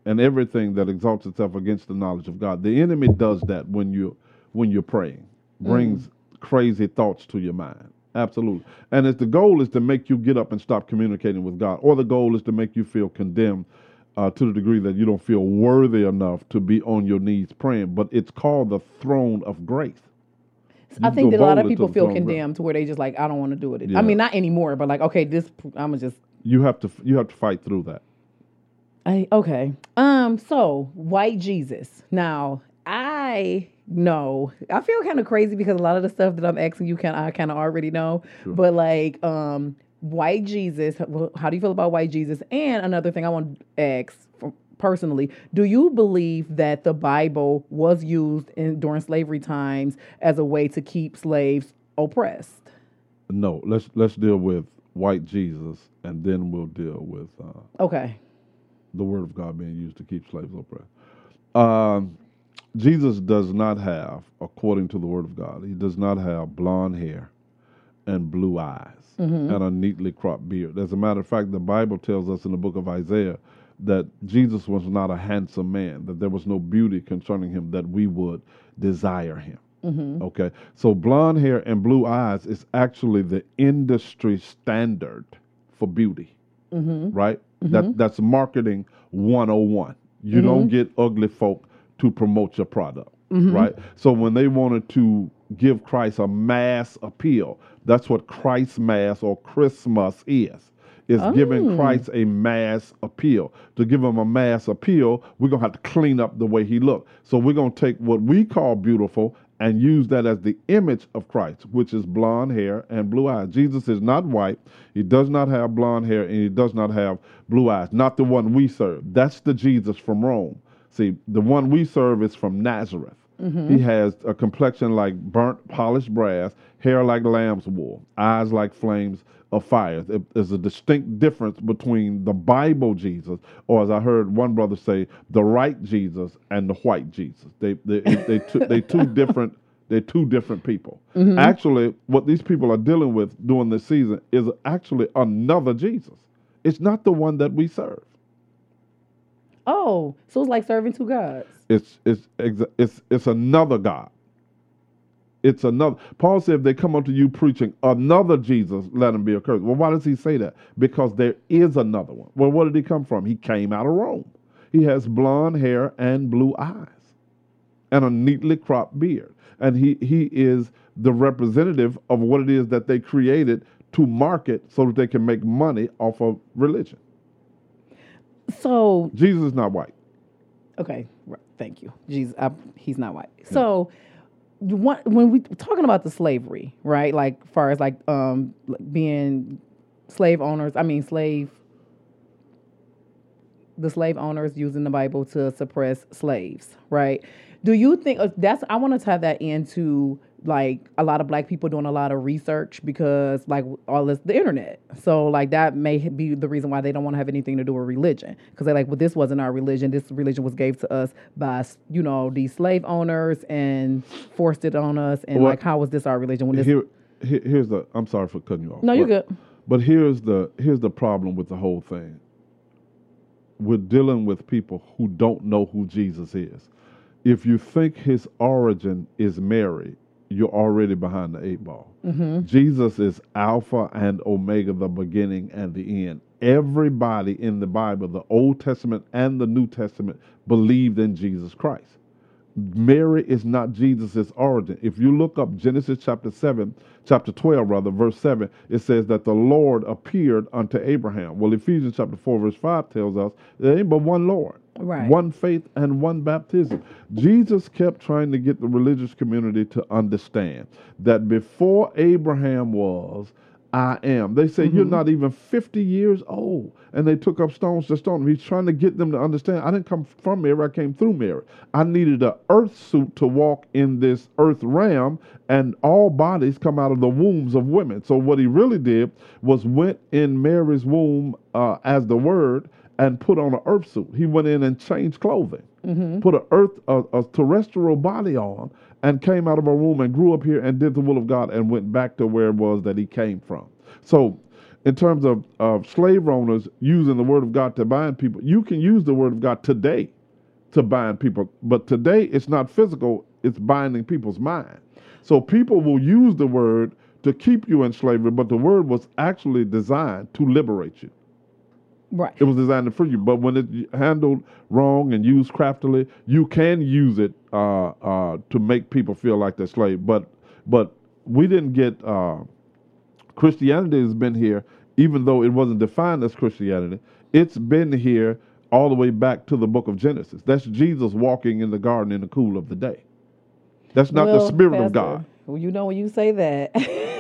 and everything that exalts itself against the knowledge of God. The enemy does that when you when you're praying, brings crazy thoughts to your mind. Absolutely. And if the goal is to make you get up and stop communicating with God, or the goal is to make you feel condemned uh, to the degree that you don't feel worthy enough to be on your knees praying. But it's called the throne of grace. I think that a lot of people feel throne of grace. condemned to where they just like, I don't want to do it. Yeah. I mean, not anymore, but like, okay, this I'm gonna just You have to you have to fight through that. I okay. Um. So white Jesus. Now I know. I feel kind of crazy because a lot of the stuff that I'm asking you, can I kind of already know. But like, um, white Jesus. How do you feel about white Jesus? And another thing I want to ask personally: Do you believe that the Bible was used in during slavery times as a way to keep slaves oppressed? No, let's let's deal with white Jesus, and then we'll deal with uh, Okay. the word of God being used to keep slaves oppressed. Um, Jesus does not have, according to the word of God, he does not have blonde hair and blue eyes and a neatly cropped beard. As a matter of fact, the Bible tells us in the book of Isaiah that Jesus was not a handsome man, that there was no beauty concerning him that we would desire him. Mm-hmm. Okay, so blonde hair and blue eyes is actually the industry standard for beauty mm-hmm. right? That mm-hmm. that's marketing 101. You don't get ugly folk to promote your product, right? So when they wanted to give Christ a mass appeal, that's what Christ mass or Christmas is. Is giving oh. Christ a mass appeal. To give him a mass appeal, we're gonna have to clean up the way he looked. So we're gonna take what we call beautiful and use that as the image of Christ, which is blonde hair and blue eyes. Jesus is not white. He does not have blonde hair and he does not have blue eyes. Not the one we serve. That's the Jesus from Rome. See, the one we serve is from Nazareth. Mm-hmm. He has a complexion like burnt polished brass, hair like lamb's wool, eyes like flames of fire. There's a distinct difference between the Bible Jesus, or as I heard one brother say, the right Jesus and the white Jesus. They they they two, they two *laughs* different they're two different people. Mm-hmm. Actually, what these people are dealing with during this season is actually another Jesus. It's not the one that we serve. Oh, so it's like serving two gods. It's it's exa- it's it's another God. It's another. Paul said, if they come unto you preaching another Jesus, let him be accursed. Well, why does he say that? Because there is another one. Well, where did he come from? He came out of Rome. He has blonde hair and blue eyes and a neatly cropped beard. And he, he is the representative of what it is that they created to market so that they can make money off of religion. So Jesus is not white. Okay, right. Thank you. Jesus, I, he's not white. So, when we talking about the slavery, right? Like, far as like um being slave owners, I mean slave, the slave owners using the Bible to suppress slaves, right? Do you think uh, that's? I want to tie that into like a lot of black people doing a lot of research because like all this the internet. So like that may be the reason why they don't want to have anything to do with religion because they're like, well, this wasn't our religion. This religion was gave to us by you know these slave owners and forced it on us. And Well, like, how was this our religion when this? Here, here, here's the. I'm sorry for cutting you off. no, you're but- good. But here's the here's the problem with the whole thing. We're dealing with people who don't know who Jesus is. If you think his origin is Mary, you're already behind the eight ball. Mm-hmm. Jesus is Alpha and Omega, the beginning and the end. Everybody in the Bible, the Old Testament and the New Testament, believed in Jesus Christ. Mary is not Jesus' origin. If you look up Genesis chapter 7, chapter 12, rather, verse 7, it says that the Lord appeared unto Abraham. Well, Ephesians chapter 4, verse 5 tells us there ain't but one Lord, Right. one faith, and one baptism. Jesus kept trying to get the religious community to understand that before Abraham was, I am. They say you're not even 50 years old. And they took up stones to stone him. He's trying to get them to understand I didn't come from Mary, I came through Mary. I needed an earth suit to walk in this earth realm, and all bodies come out of the wombs of women. So what he really did was went in Mary's womb uh, as the word and put on an earth suit. He went in and changed clothing, put a earth a, a terrestrial body on, and came out of a womb and grew up here and did the will of God and went back to where it was that he came from. So, in terms of, of slave owners using the word of God to bind people, you can use the word of God today to bind people, but today it's not physical, it's binding people's mind. So people will use the word to keep you in slavery, but the word was actually designed to liberate you. Right. It was designed to free you, but when it's handled wrong and used craftily, you can use it uh, uh, to make people feel like they're slave. But but we didn't get uh, Christianity has been here, even though it wasn't defined as Christianity. It's been here all the way back to the book of Genesis. That's Jesus walking in the garden in the cool of the day. That's not the Well, Spirit of God. Well, you know when you say that. *laughs*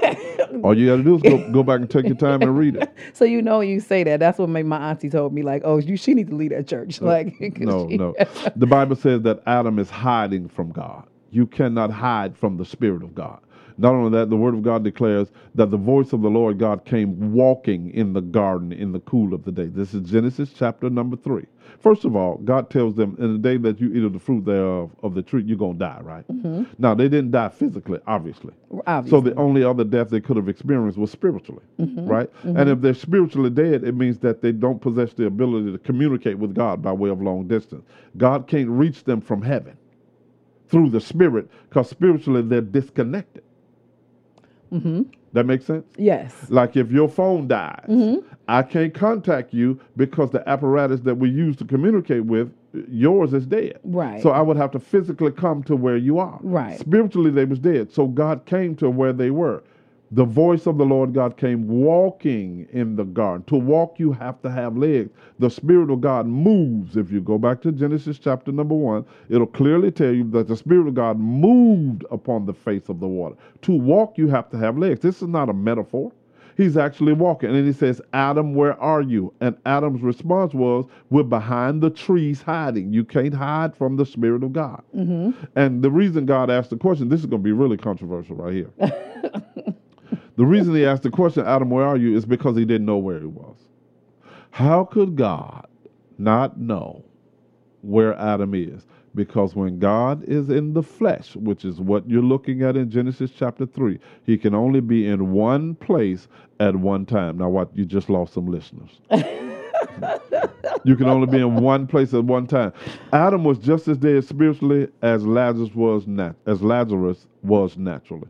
All you got to do is go, go back and take your time and read it. *laughs* so you know you say that. That's what made my auntie told me like, oh, you she needs to leave that church. Uh, like, *laughs* 'cause No, she- no. *laughs* The Bible says that Adam is hiding from God. You cannot hide from the Spirit of God. Not only that, the Word of God declares that the voice of the Lord God came walking in the garden in the cool of the day. This is Genesis chapter number three. First of all, God tells them, in the day that you eat of the fruit thereof of the tree, you're going to die, right? Mm-hmm. Now, they didn't die physically, obviously. Obviously. So the only other death they could have experienced was spiritually, mm-hmm. right? Mm-hmm. And if they're spiritually dead, it means that they don't possess the ability to communicate with God by way of long distance. God can't reach them from heaven through the spirit because spiritually they're disconnected. Mm-hmm. That makes sense? yes. Like if your phone dies, mm-hmm. I can't contact you because the apparatus that we use to communicate with, yours is dead. Right. So I would have to physically come to where you are. Right. Spiritually, they was dead. So God came to where they were. The voice of the Lord God came walking in the garden. To walk, you have to have legs. The Spirit of God moves. If you go back to Genesis chapter number one, it'll clearly tell you that the Spirit of God moved upon the face of the water. To walk, you have to have legs. This is not a metaphor. He's actually walking. And then he says, Adam, where are you? And Adam's response was, We're behind the trees hiding. You can't hide from the Spirit of God. Mm-hmm. And the reason God asked the question, this is going to be really controversial right here. *laughs* the reason he asked the question, Adam, where are you, is because he didn't know where he was. How could God not know where Adam is? Because when God is in the flesh, which is what you're looking at in Genesis chapter 3, he can only be in one place at one time. Now, what? You just lost some listeners. *laughs* you can only be in one place at one time. Adam was just as dead spiritually as Lazarus was nat- as Lazarus was naturally.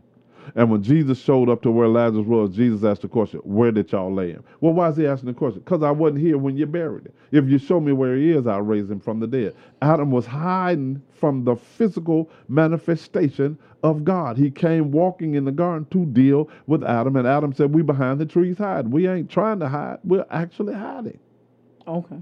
And when Jesus showed up to where Lazarus was, Jesus asked the question, Where did y'all lay him? Well, why is he asking the question? Because I wasn't here when you buried him. If you show me where he is, I'll raise him from the dead. Adam was hiding from the physical manifestation of God. He came walking in the garden to deal with Adam, and Adam said, We behind the trees hide. We ain't trying to hide, we're actually hiding. Okay.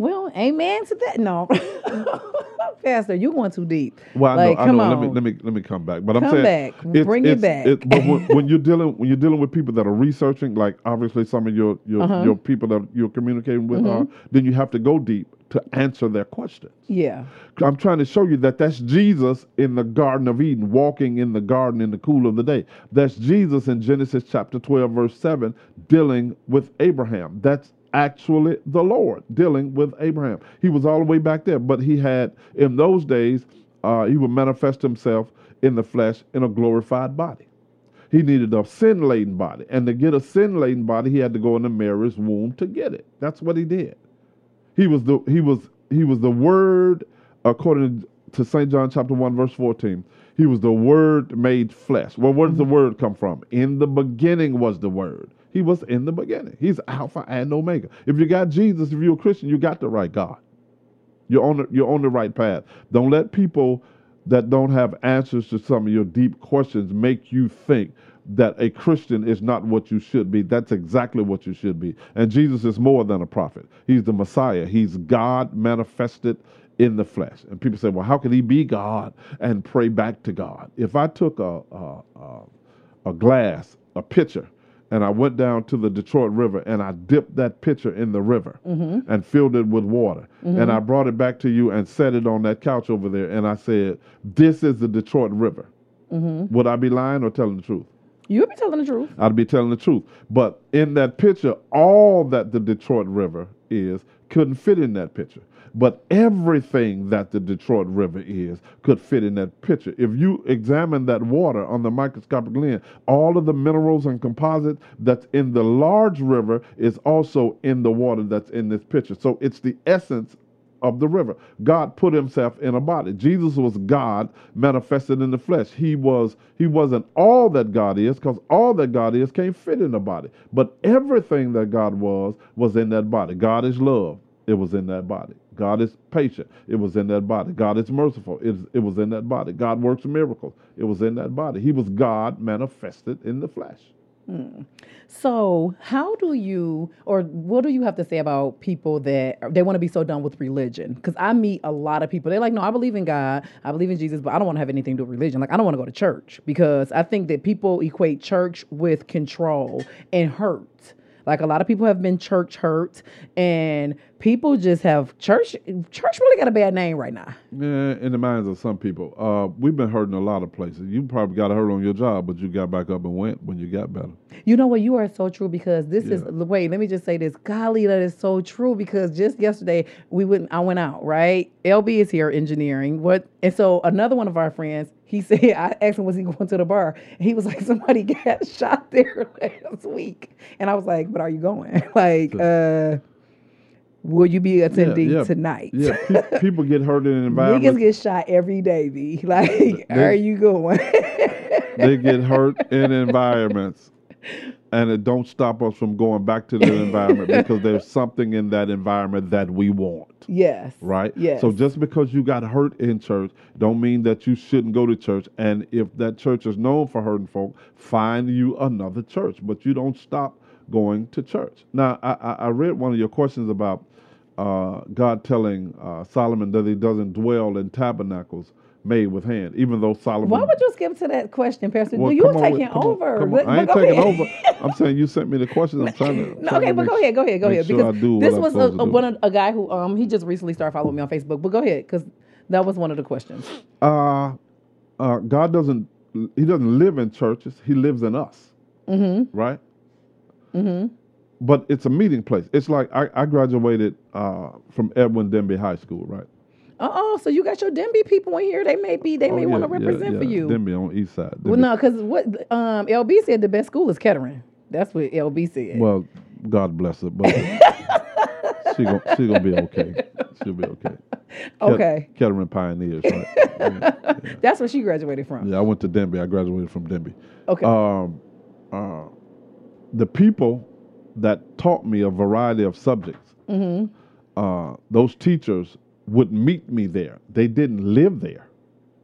Well, amen to that. No, *laughs* Pastor, you're going too deep. Well, I like, know, I come know. on. Let me let me let me come back. But I'm Come saying, back. Bring it back. but when, when you're dealing when you're dealing with people that are researching, like obviously some of your your, Uh-huh. your people that you're communicating with are, then you have to go deep to answer their questions. yeah. I'm trying to show you that that's Jesus in the Garden of Eden, walking in the garden in the cool of the day. That's Jesus in Genesis chapter 12, verse 7, dealing with Abraham. That's actually the Lord dealing with Abraham. He was all the way back there, but he had, in those days, uh, he would manifest himself in the flesh in a glorified body. He needed a sin laden body. And to get a sin laden body, he had to go into Mary's womb to get it. That's what he did. He was the he was he was the word according to St. John chapter 1 verse 14. He was the word made flesh. Well, where does the word come from? In the beginning was the word. He was in the beginning. He's Alpha and Omega. If you got Jesus, if you're a Christian, you got the right God. You're on the, you're on the right path. Don't let people that don't have answers to some of your deep questions make you think that a Christian is not what you should be. That's exactly what you should be. And Jesus is more than a prophet. He's the Messiah. He's God manifested in the flesh. And people say, "Well, how could he be God and pray back to God?" If I took a a, a, a glass, a pitcher, and I went down to the Detroit River and I dipped that pitcher in the river mm-hmm. and filled it with water. And mm-hmm. I brought it back to you and set it on that couch over there. And I said, This is the Detroit River. Mm-hmm. Would I be lying or telling the truth? You would be telling the truth. I'd be telling the truth. But in that picture, all that the Detroit River is couldn't fit in that picture. But everything that the Detroit River is could fit in that picture. If you examine that water on the microscopic lens, all of the minerals and composites that's in the large river is also in the water that's in this picture. So it's the essence of the river. God put himself in a body. Jesus was God manifested in the flesh. He was he wasn't all that God is cuz all that God is can't fit in a body. But everything that God was was in that body. God is love. It was in that body. God is patient. It was in that body. God is merciful. It, it was in that body. God works miracles. It was in that body. He was God manifested in the flesh. Hmm. So, how do you, or what do you have to say about people that they want to be so done with religion? Because I meet a lot of people. They're like, no, I believe in God, I believe in Jesus, but I don't want to have anything to do with religion. Like, I don't want to go to church because I think that people equate church with control and hurt. Like a lot of people have been church hurt, and people just have church. Church really got a bad name right now. Yeah, in the minds of some people. Uh, we've been hurt in a lot of places. You probably got hurt on your job, but you got back up and went when you got better. You know what? You are so true because this is Yeah. wait. Let me just say this. Golly, that is so true because just yesterday we went. I went out. Right. LB is here engineering. What? And so another one of our friends. He *laughs* said I asked him was he going to the bar. And he was like *laughs* somebody got *laughs* shot there last week, and I was like, but are you going? like, uh, will you be attending yeah. tonight? Yeah, pe- *laughs* people get hurt in an Niggas environment. get shot every day, B. *laughs* Like, They- are you going? *laughs* they get hurt in environments, and it don't stop us from going back to the environment because there's something in that environment that we want. yes. right? Yes. So just because you got hurt in church, don't mean that you shouldn't go to church. And if that church is known for hurting folk, find you another church. But you don't stop going to church. Now, I, I, I read one of your questions about uh, God telling uh, Solomon that he doesn't dwell in tabernacles made with hand, even though Solomon. Why would you skip to that question, Pastor? Well, you come were on with- taking over. on. But- I ain't taking ahead. over. I'm saying you sent me the questions. I'm *laughs* trying to. No, trying okay, to but go ahead, go ahead, go ahead. sure Because I do what this was a, a, one of, a guy who um he just recently started following me on Facebook. But go ahead, because that was one of the questions. uh, uh, God doesn't he doesn't live in churches. He lives in us. Mm-hmm. Right? Mm-hmm. But it's a meeting place. It's like I, I graduated uh, from Edwin Denby High School, right? Uh oh, so you got your Denby people in here. They may be, they Oh, may yeah, want to yeah, represent for yeah. you. Denby on East Side. Well, no, because what um LB said the best school is Kettering. That's what LB said. Well, God bless her, but *laughs* she gon' she gonna be okay. She'll be okay. Ket- okay, Kettering Pioneers, right? *laughs* yeah, yeah. that's where she graduated from. Yeah, I went to Denby. I graduated from Denby. Okay. Um, uh, the people that taught me a variety of subjects, mm-hmm. uh, those teachers would meet me there. They didn't live there.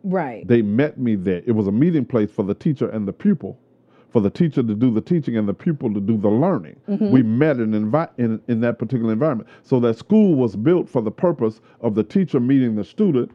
Right. They met me there. It was a meeting place for the teacher and the pupil, for the teacher to do the teaching and the pupil to do the learning. We met in, envi- in, in that particular environment. So that school was built for the purpose of the teacher meeting the student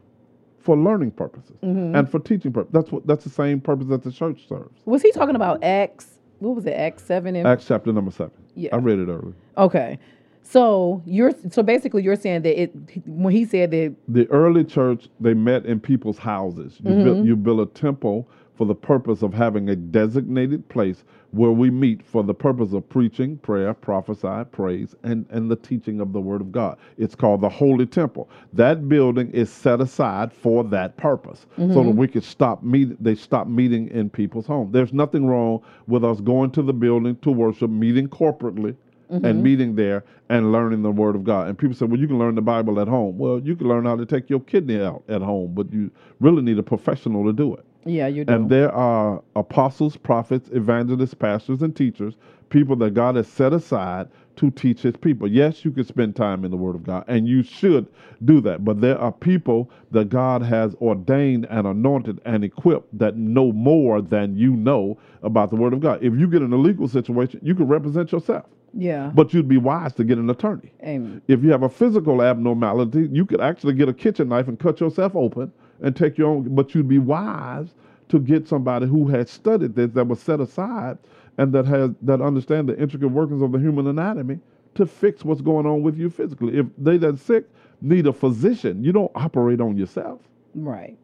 for learning purposes and for teaching purposes. That's what that's the same purpose that the church serves. Was he talking about Acts? What was it? Acts seven and Acts chapter number seven. Yeah. I read it earlier. Okay. So you're so basically you're saying that it when he said that The early church, they met in people's houses. You, mm-hmm. built, you built a temple for the purpose of having a designated place where we meet for the purpose of preaching, prayer, prophesy, praise, and, and the teaching of the Word of God. It's called the Holy Temple. That building is set aside for that purpose so that mm-hmm. we could stop meet, they stop meeting in people's homes. There's nothing wrong with us going to the building to worship, meeting corporately, and mm-hmm. meeting there and learning the Word of God. And people say, well, you can learn the Bible at home. Well, you can learn how to take your kidney out at home, but you really need a professional to do it. Yeah you do And there are apostles, prophets, evangelists, pastors, and teachers, people that God has set aside to teach his people. Yes, you can spend time in the Word of God, and you should do that. But there are people that God has ordained and anointed and equipped that know more than you know about the Word of God. If you get in a legal situation, you can represent yourself, yeah but you'd be wise to get an attorney. Amen. If you have a physical abnormality, you could actually get a kitchen knife and cut yourself open and take your own. But you'd be wise to get somebody who has studied this, that was set aside, and that has that understand the intricate workings of the human anatomy to fix what's going on with you physically. If they that sick need a physician, you don't operate on yourself. right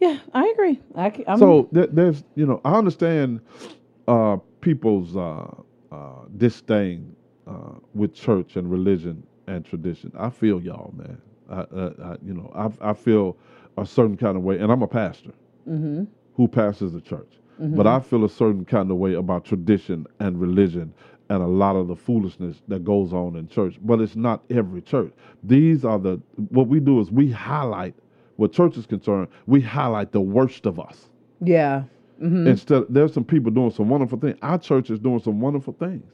yeah I agree I I'm, so there, there's, you know, I understand uh, people's uh, uh, disdain uh, with church and religion and tradition. I feel y'all, man. I, you know, I, I feel a certain kind of way, and I'm a pastor mm-hmm. who pastors a church, but I feel a certain kind of way about tradition and religion and a lot of the foolishness that goes on in church. But it's not every church. These are the what we do is we highlight what church is concerned. We highlight the worst of us. yeah mm-hmm. Instead, there's some people doing some wonderful things. Our church is doing some wonderful things.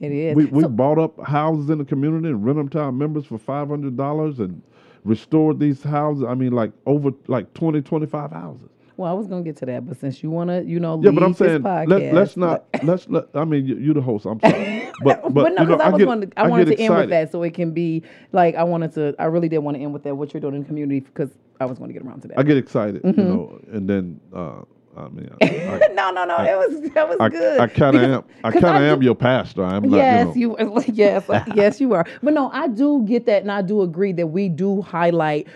it is We we So- bought up houses in the community and rent them to our members for five hundred dollars and restored these houses. I mean, like over like 20, 25 houses. Well, I was gonna get to that, but since you wanna, you know, Yeah, but I'm saying podcast, let, let's not *laughs* let's let. I mean, you, you the host. I'm sorry, *laughs* but but, But, no, you know, because I, was get, wanted, I wanted get to end with that, so it can be like I wanted to. I really did want to end with that. What you're doing in the community, because I was going to get around to that. I get excited, Mm-hmm. you know, and then uh, I mean, I, *laughs* no, no, no. it was that was I, good. I kind of am. I kind of am your pastor. I'm not. Yes, you. Know, you. *laughs* Yes, *laughs* yes, you are. But no, I do get that, and I do agree that we do highlight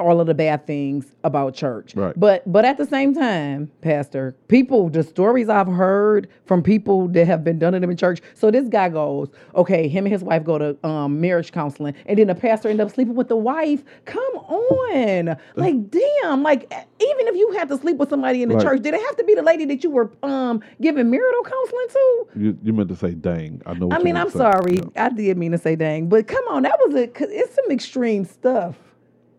all of the bad things about church. Right. But but at the same time, Pastor, people, the stories I've heard from people that have been done to them in church. So this guy goes, okay, him and his wife go to um, marriage counseling, and then the pastor end up sleeping with the wife. Come on, like damn, like even if you had to sleep with somebody in the Right. church, did it have to be the lady that you were um giving marital counseling to? you, you meant to say, "Dang." I know. What I mean, I'm sorry. Yeah. I did mean to say dang, but come on, that was a. It's some extreme stuff.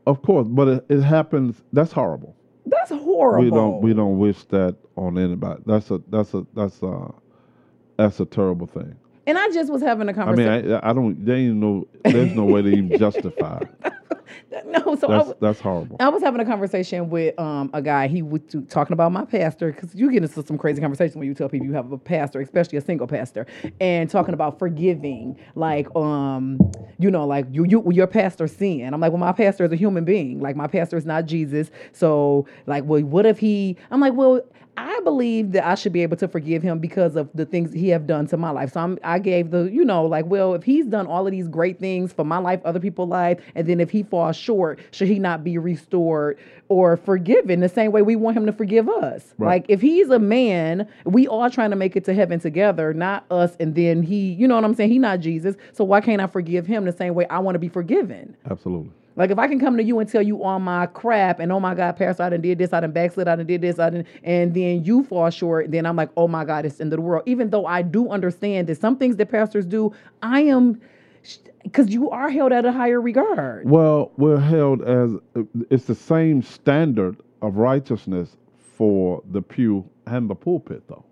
Of course, but it, it happens. That's horrible. That's horrible. We don't. We don't wish that on anybody. That's a. That's a. That's a. That's a terrible thing. And I just was having a conversation. I, mean, I don't. They ain't no. There's no way to even justify. *laughs* no, so That's that's horrible. I was having a conversation with um, a guy. He was talking about my pastor because you get into some crazy conversations when you tell people you have a pastor, especially a single pastor, and talking about forgiving, like um, you know, like you, you your pastor sin. I'm like, well, my pastor is a human being. Like my pastor is not Jesus. So like, well, what if he? I'm like, well. I believe that I should be able to forgive him because of the things he have done to my life. So I'm, I gave the, you know, like, well, if he's done all of these great things for my life, other people's life, and then if he falls short, should he not be restored or forgiven the same way we want him to forgive us? Right. Like if he's a man, we all trying to make it to heaven together, not us. And then he, you know what I'm saying? He not Jesus. So why can't I forgive him the same way I want to be forgiven? Absolutely. Like if I can come to you and tell you all my crap and oh my God, Pastor, I done did this, I done backslid, I done did this, I done, and then you fall short, then I'm like, oh my God, it's of the world. Even though I do understand that some things that pastors do, I am, because you are held at a higher regard. Well, we're held as it's the same standard of righteousness for the pew and the pulpit, though.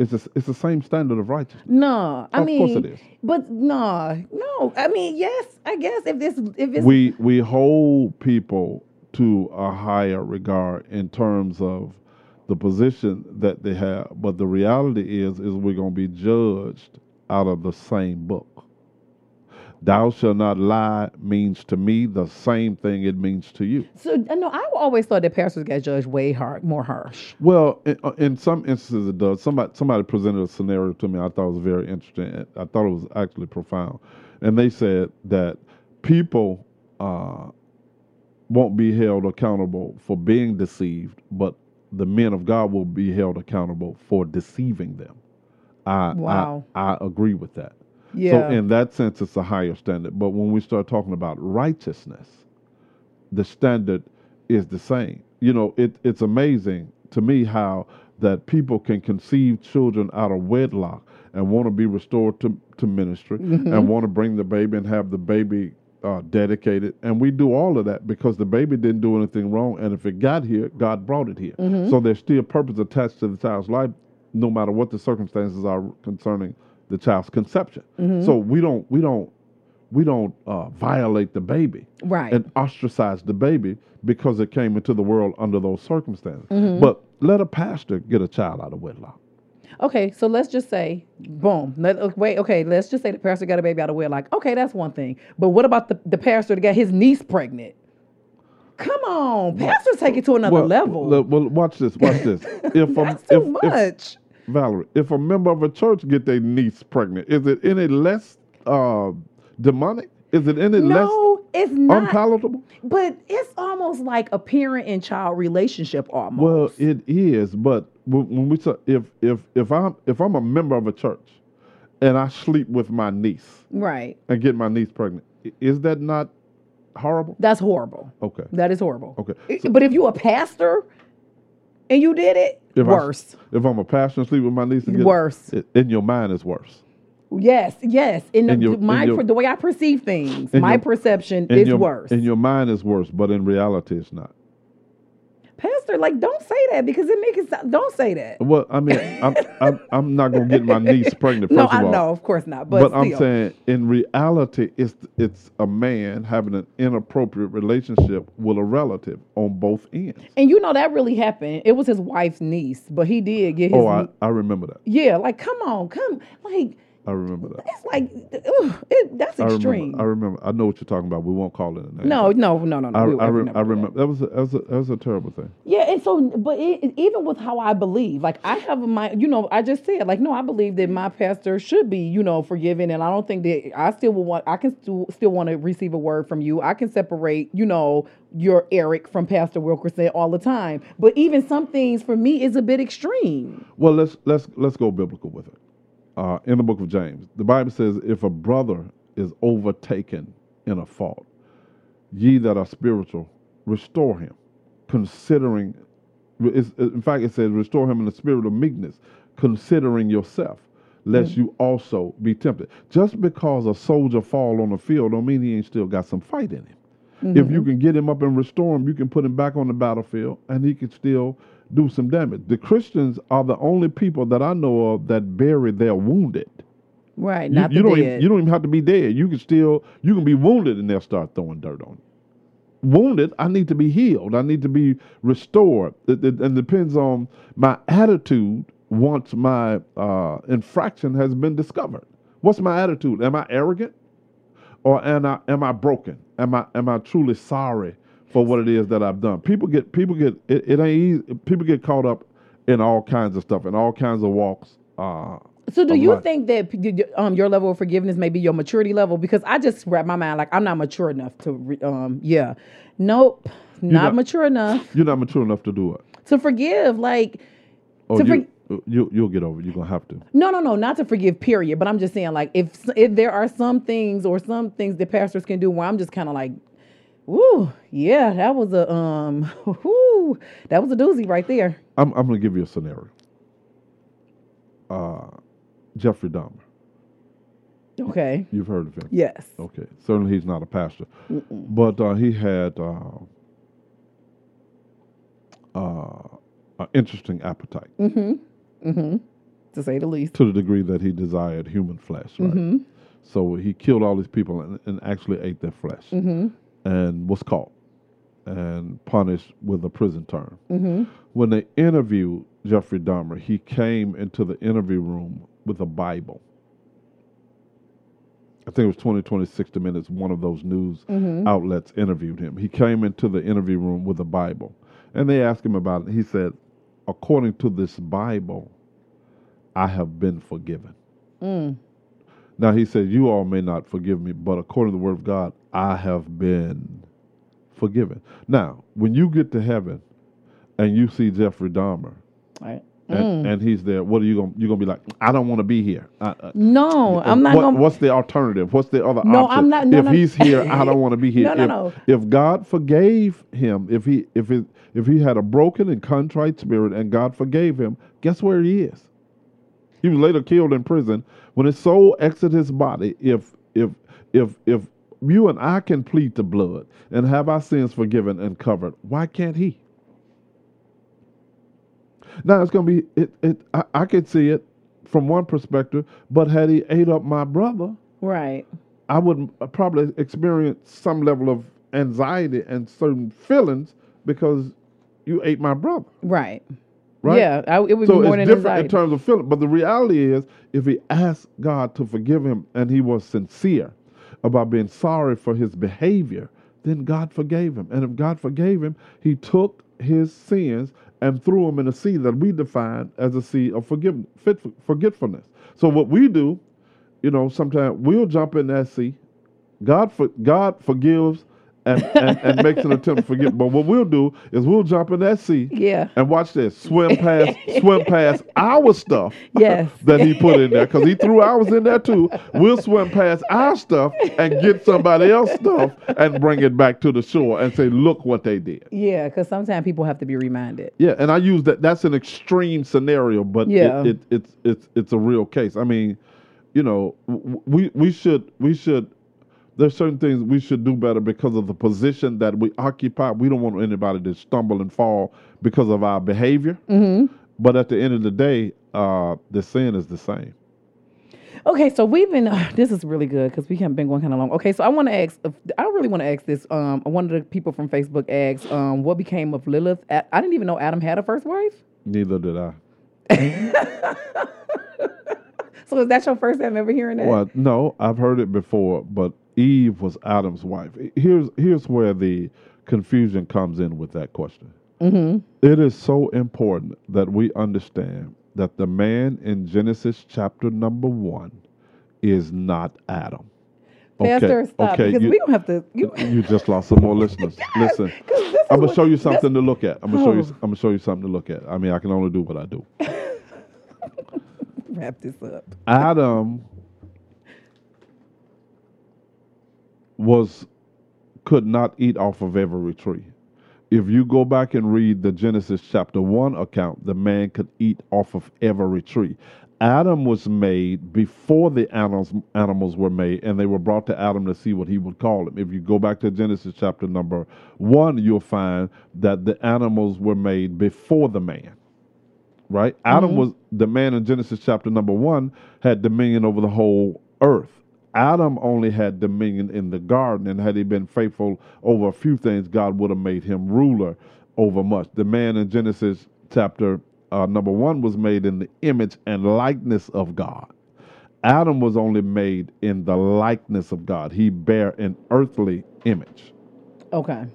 It's the, it's the same standard of righteousness. No, I mean, Of mean, course it is. but no, no. I mean, yes, I guess if this, if it's We we hold people to a higher regard in terms of the position that they have, but the reality is is we're going to be judged out of the same book. Thou shalt not lie means to me the same thing it means to you. so. No, I always thought that pastors got judged way hard, more harsh. Well, in, uh, in some instances it does. Somebody somebody presented a scenario to me I thought was very interesting. I thought it was actually profound, and they said that people uh, won't be held accountable for being deceived, but the men of God will be held accountable for deceiving them. I Wow. I, I agree with that. Yeah. So in that sense, it's a higher standard. But when we start talking about righteousness, the standard is the same. You know, it, it's amazing to me how that people can conceive children out of wedlock and want to be restored to, to ministry and want to bring the baby and have the baby uh, dedicated. And we do all of that because the baby didn't do anything wrong. And if it got here, God brought it here. So there's still purpose attached to the child's life, no matter what the circumstances are concerning the child's conception. So we don't we don't we don't uh, violate the baby Right. and ostracize the baby because it came into the world under those circumstances. Mm-hmm. But let a pastor get a child out of wedlock. Okay, so let's just say, boom. Let, uh, wait, okay, let's just say the pastor got a baby out of wedlock. Okay, that's one thing. But what about the, the pastor that got his niece pregnant? Come on, pastors take it to another well, level. Well, well, watch this. Watch this. *laughs* If a, that's too if, if- much. Valerie, if a member of a church get their niece pregnant, is it any less uh, demonic? Is it any less no, it's not. unpalatable? But it's almost like a parent and child relationship almost. Well, it is, but when we say if if if I'm if I'm a member of a church and I sleep with my niece right. and get my niece pregnant, is that not horrible? That's horrible. Okay. That is horrible. Okay. I- but if you a pastor and you did it, If I- worse. if I'm a pastor and sleep with my niece, and Worse. it- in your mind is worse. Yes, yes. In the, In your- in your- the way I perceive things, my your- perception is your, worse. In your mind is worse, but in reality, it's not. Pastor like, don't say that because it makes it sound, don't say that. Well, I mean, I'm, I'm, I'm not gonna get my niece pregnant. *laughs* First No, of I all. know, of course not. But, But, I'm saying, in reality, it's it's a man having an inappropriate relationship with a relative on both ends. and you know that really happened. It was his wife's niece, but he did get his. Oh, I, I remember that. yeah, like, come on, come, like, I remember that. it's like, ugh, it, that's I extreme. remember. I remember. I know what you're talking about. We won't call it a name. no, no, no, no, no. I, we I, re- I remember that was a, that was a, that was a terrible thing. Yeah, and so, but it, even with how I believe, like I have a my, you know, I just said, like, no, I believe that my pastor should be, you know, forgiven, and I don't think that I still will want, I can still still want to receive a word from you. I can separate, you know, your Eric from Pastor Wilkerson all the time. But even some things for me is a bit extreme. Well, let's let's let's go biblical with it. Uh, in the book of James, the Bible says, "If a brother is overtaken in a fault, ye that are spiritual, restore him, considering." In fact, it says, "Restore him in the spirit of meekness, considering yourself, lest you also be tempted." Just because a soldier fall on the field, don't mean he ain't still got some fight in him. If you can get him up and restore him, you can put him back on the battlefield, and he can still do some damage. The Christians are the only people that I know of that bury their wounded. Right, You, not you the don't even, you don't even have to be dead. You can still you can be wounded, and they'll start throwing dirt on you. Wounded, I need to be healed. I need to be restored. It, it- and depends on my attitude once my uh, infraction has been discovered. What's my attitude? Am I arrogant? or am I am I broken? Am I am I truly sorry for what it is that I've done? People get people get it, it ain't easy. People get caught up in all kinds of stuff in all kinds of walks. Uh, So do you life. think that um your level of forgiveness may be your maturity level? Because I just wrap my mind like I'm not mature enough to re- um yeah, nope, not, not- mature enough you're not mature enough to do it? to forgive. Like Oh, To you, you you'll get over. it. You're gonna have to. no, no, no, not to forgive. Period. But I'm just saying like if if there are some things or some things that pastors can do where I'm just kind of like, woo, yeah, that was a um, *laughs* whoo, that was a doozy right there. I'm I'm gonna give you a scenario. Uh, Jeffrey Dahmer. Okay. You've heard of him. Yes. Okay. Certainly, he's not a pastor, but uh, he had uh, uh, an interesting appetite Mm-hmm. Mm-hmm. To say the least. to the degree that he desired human flesh. Right. Mm-hmm. So he killed all these people and, and actually ate their flesh, Mm-hmm. And was caught and punished with a prison term. Mm-hmm. When they interviewed Jeffrey Dahmer, he came into the interview room with a Bible. I think it was 20, 20, 60 Minutes, one of those news Mm-hmm. outlets interviewed him. He came into the interview room with a Bible. And they asked him about it. He said, According to this Bible, I have been forgiven. Mm. Now he said, You all may not forgive me, but according to the word of God, I have been forgiven. Now, when you get to heaven and you see Jeffrey Dahmer Right. and, Mm. and he's there, what are you going you're gonna be like, I don't want to be here. I- I- No, I'm not what- gonna. What's the alternative? What's the other No, option? I'm not- no, if no. he's here, I don't want to be *laughs* here. No, no, if, no. if God forgave him, if he if it, if he had a broken and contrite spirit and God forgave him, guess where he is? He was later killed in prison. When his soul exited his body, if if if if you and I can plead the blood and have our sins forgiven and covered, why can't he? Now it's gonna be it. it I, I could see it from one perspective, but had he ate up my brother, right. I would uh, probably experience some level of anxiety and certain feelings because you ate my brother. Right. Right? Yeah, I, it would So be more it's than different anxiety. in terms of feeling. But the reality is, if he asked God to forgive him and he was sincere about being sorry for his behavior, then God forgave him. And if God forgave him, he took his sins and threw them in a sea that we define as a sea of forgetfulness. So what we do, you know, sometimes we'll jump in that sea. God for, God forgives and, and, and makes an attempt to forgive. But what we'll do is we'll jump in that sea yeah. and watch this swim past *laughs* swim past our stuff Yes. that he put in there because he threw ours in there too we'll swim past our stuff and get somebody else's stuff and bring it back to the shore and say look what they did Yeah, because sometimes people have to be reminded. yeah and i use that that's an extreme scenario but it- Yeah. it, it's it's it's a real case i mean you know w- we we should we should there's certain things we should do better because of the position that we occupy. We don't want anybody to stumble and fall because of our behavior. Mm-hmm. But at the end of the day, uh, the sin is the same. Okay, so we've been. *laughs* this is really good because we haven't been going kind of long. Okay, so I want to ask. I really want to ask this. Um, one of the people from Facebook asked, um, what became of Lilith? I didn't even know Adam had a first wife. Neither did I. *laughs* So is that your first time ever hearing that? Well, no, I've heard it before, but Eve was Adam's wife. Here's here's where the confusion comes in with that question. Mm-hmm. It is so important that we understand that the man in Genesis chapter number one is not Adam. Pastor, stop okay, because you, we don't have to. You, *laughs* you just lost some more listeners. *laughs* Listen, this is I'm gonna show you something to look at. I'm gonna show you. Oh. I'm gonna show you something to look at. I mean, I can only do what I do. *laughs* Wrap this up. Adam was could not eat off of every tree. If you go back and read the Genesis chapter 1 account, the man could eat off of every tree. Adam was made before the animals, animals were made, and they were brought to Adam to see what he would call them. If you go back to Genesis chapter number 1, you'll find that the animals were made before the man right? Adam mm-hmm. was the man in Genesis chapter number one had dominion over the whole earth. Adam only had dominion in the garden, and had he been faithful over a few things, God would have made him ruler over much. The man in Genesis chapter uh, number one was made in the image and likeness of God. Adam was only made in the likeness of God. He bare an earthly image Okay.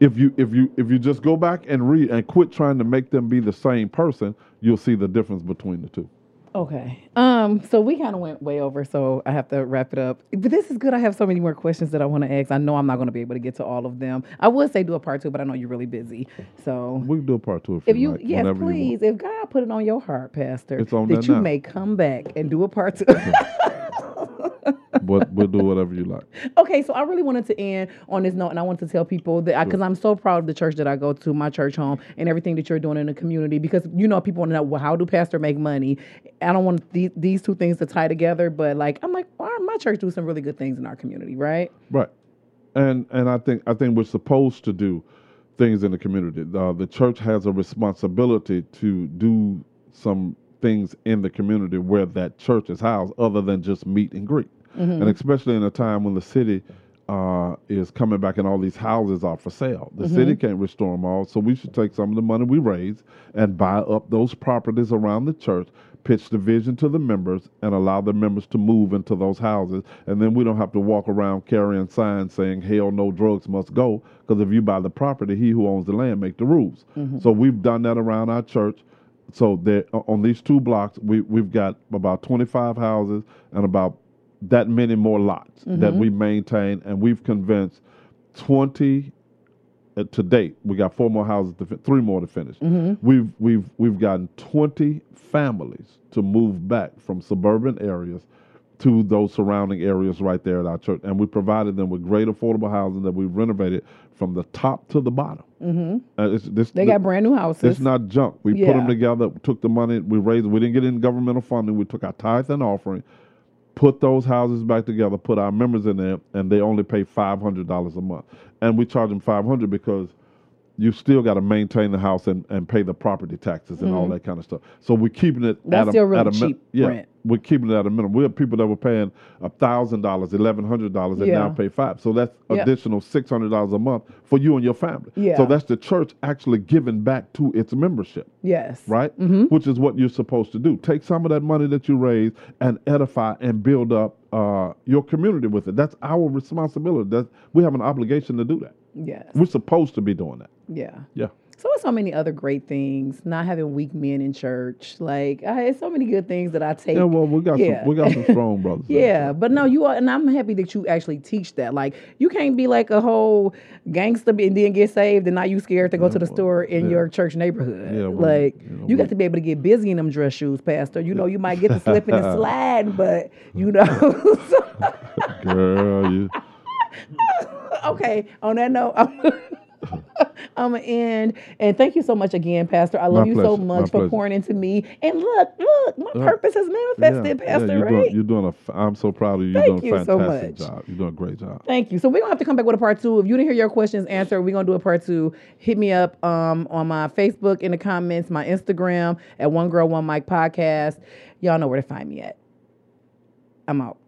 if you if you if you just go back and read and quit trying to make them be the same person, you'll see the difference between the two. Okay. Um. So we kind of went way over, so I have to wrap it up. But this is good. I have so many more questions that I want to ask. I know I'm not going to be able to get to all of them. I would say do a part two, but I know you're really busy. So We can do a part two if, if you, like, yes, whenever you please. If God put it on your heart, Pastor, It's on that there you now. may come back and do a part two. *laughs* *laughs* But we'll do whatever you like. Okay, so I really wanted to end on this note, and I want to tell people that because I'm so proud of the church that I go to, my church home, and everything that you're doing in the community. Because you know, people want to know, well, how do pastor make money? I don't want these, these two things to tie together, but like, I'm like, well, my church do some really good things in our community, right? Right. And and I think I think we're supposed to do things in the community. Uh, the church has a responsibility to do some things in the community where that church is housed, other than just meet and greet. Mm-hmm. And especially in a time when the city uh, is coming back and all these houses are for sale. The mm-hmm. city can't restore them all, so we should take some of the money we raise and buy up those properties around the church, pitch the vision to the members, and allow the members to move into those houses. And then we don't have to walk around carrying signs saying "Hell, no drugs must go." Because if you buy the property, he who owns the land make the rules. Mm-hmm. So we've done that around our church. So there, on these two blocks, we we've got about 25 houses and about that many more lots that we maintain, and we've convinced 20 uh, to date. We got four more houses, to fin- three more to finish. We've we've we've gotten 20 families to move back from suburban areas to those surrounding areas right there at our church, and we provided them with great affordable housing that we've renovated from the top to the bottom. Mm-hmm. Uh, it's, this, They got brand new houses. it's not junk. We put them together, took the money, we raised. We didn't get any governmental funding. We took our tithe and offering, put those houses back together, put our members in there, and they only pay five hundred dollars a month. And we charge them five hundred because you still got to maintain the house and, and pay the property taxes and all that kind of stuff. So we're keeping it Mm-hmm. That's at a, really at a min- yeah, rent. we're keeping it at a minimum. We have people that were paying thousand dollars, eleven hundred dollars, and now pay five. So that's Yeah. additional six hundred dollars a month for you and your family. Yeah. So that's the church actually giving back to its membership yes. right? Mm-hmm. Which is what you're supposed to do. Take some of that money that you raise and edify and build up uh, your community with it. That's our responsibility. That's, we have an obligation to do that. Yes. We're supposed to be doing that. Yeah. Yeah. So it's so many other great things. Not having weak men in church, like I had so many good things that I take. Yeah. Well, we got Yeah. some. We got some strong brothers. *laughs* Yeah, church. but no, you are, and I'm happy that you actually teach that. Like, you can't be like a whole gangster and then get saved, and now you scared to go to the well, store in yeah. your church neighborhood. Yeah, well, like, you know, you got to be able to get busy in them dress shoes, Pastor. You know, you might get to *laughs* slipping and slide, but you know. *laughs* Girl, you. okay. On that note, I'm *laughs* gonna end. And thank you so much again, Pastor. I love My you so pleasure. My much for pleasure. pouring into me. And look, look, my purpose has manifested, yeah, Pastor. you're right? Doing, you're doing a. f- I'm so proud of you. You're Thank doing a you so fantastic much. job. You're doing a great job. Thank you. So we're gonna have to come back with a part two. If you didn't hear your questions answered, we're gonna do a part two. Hit me up um, on my Facebook in the comments, my Instagram at One Girl One Mic Podcast. Y'all know where to find me at. I'm out.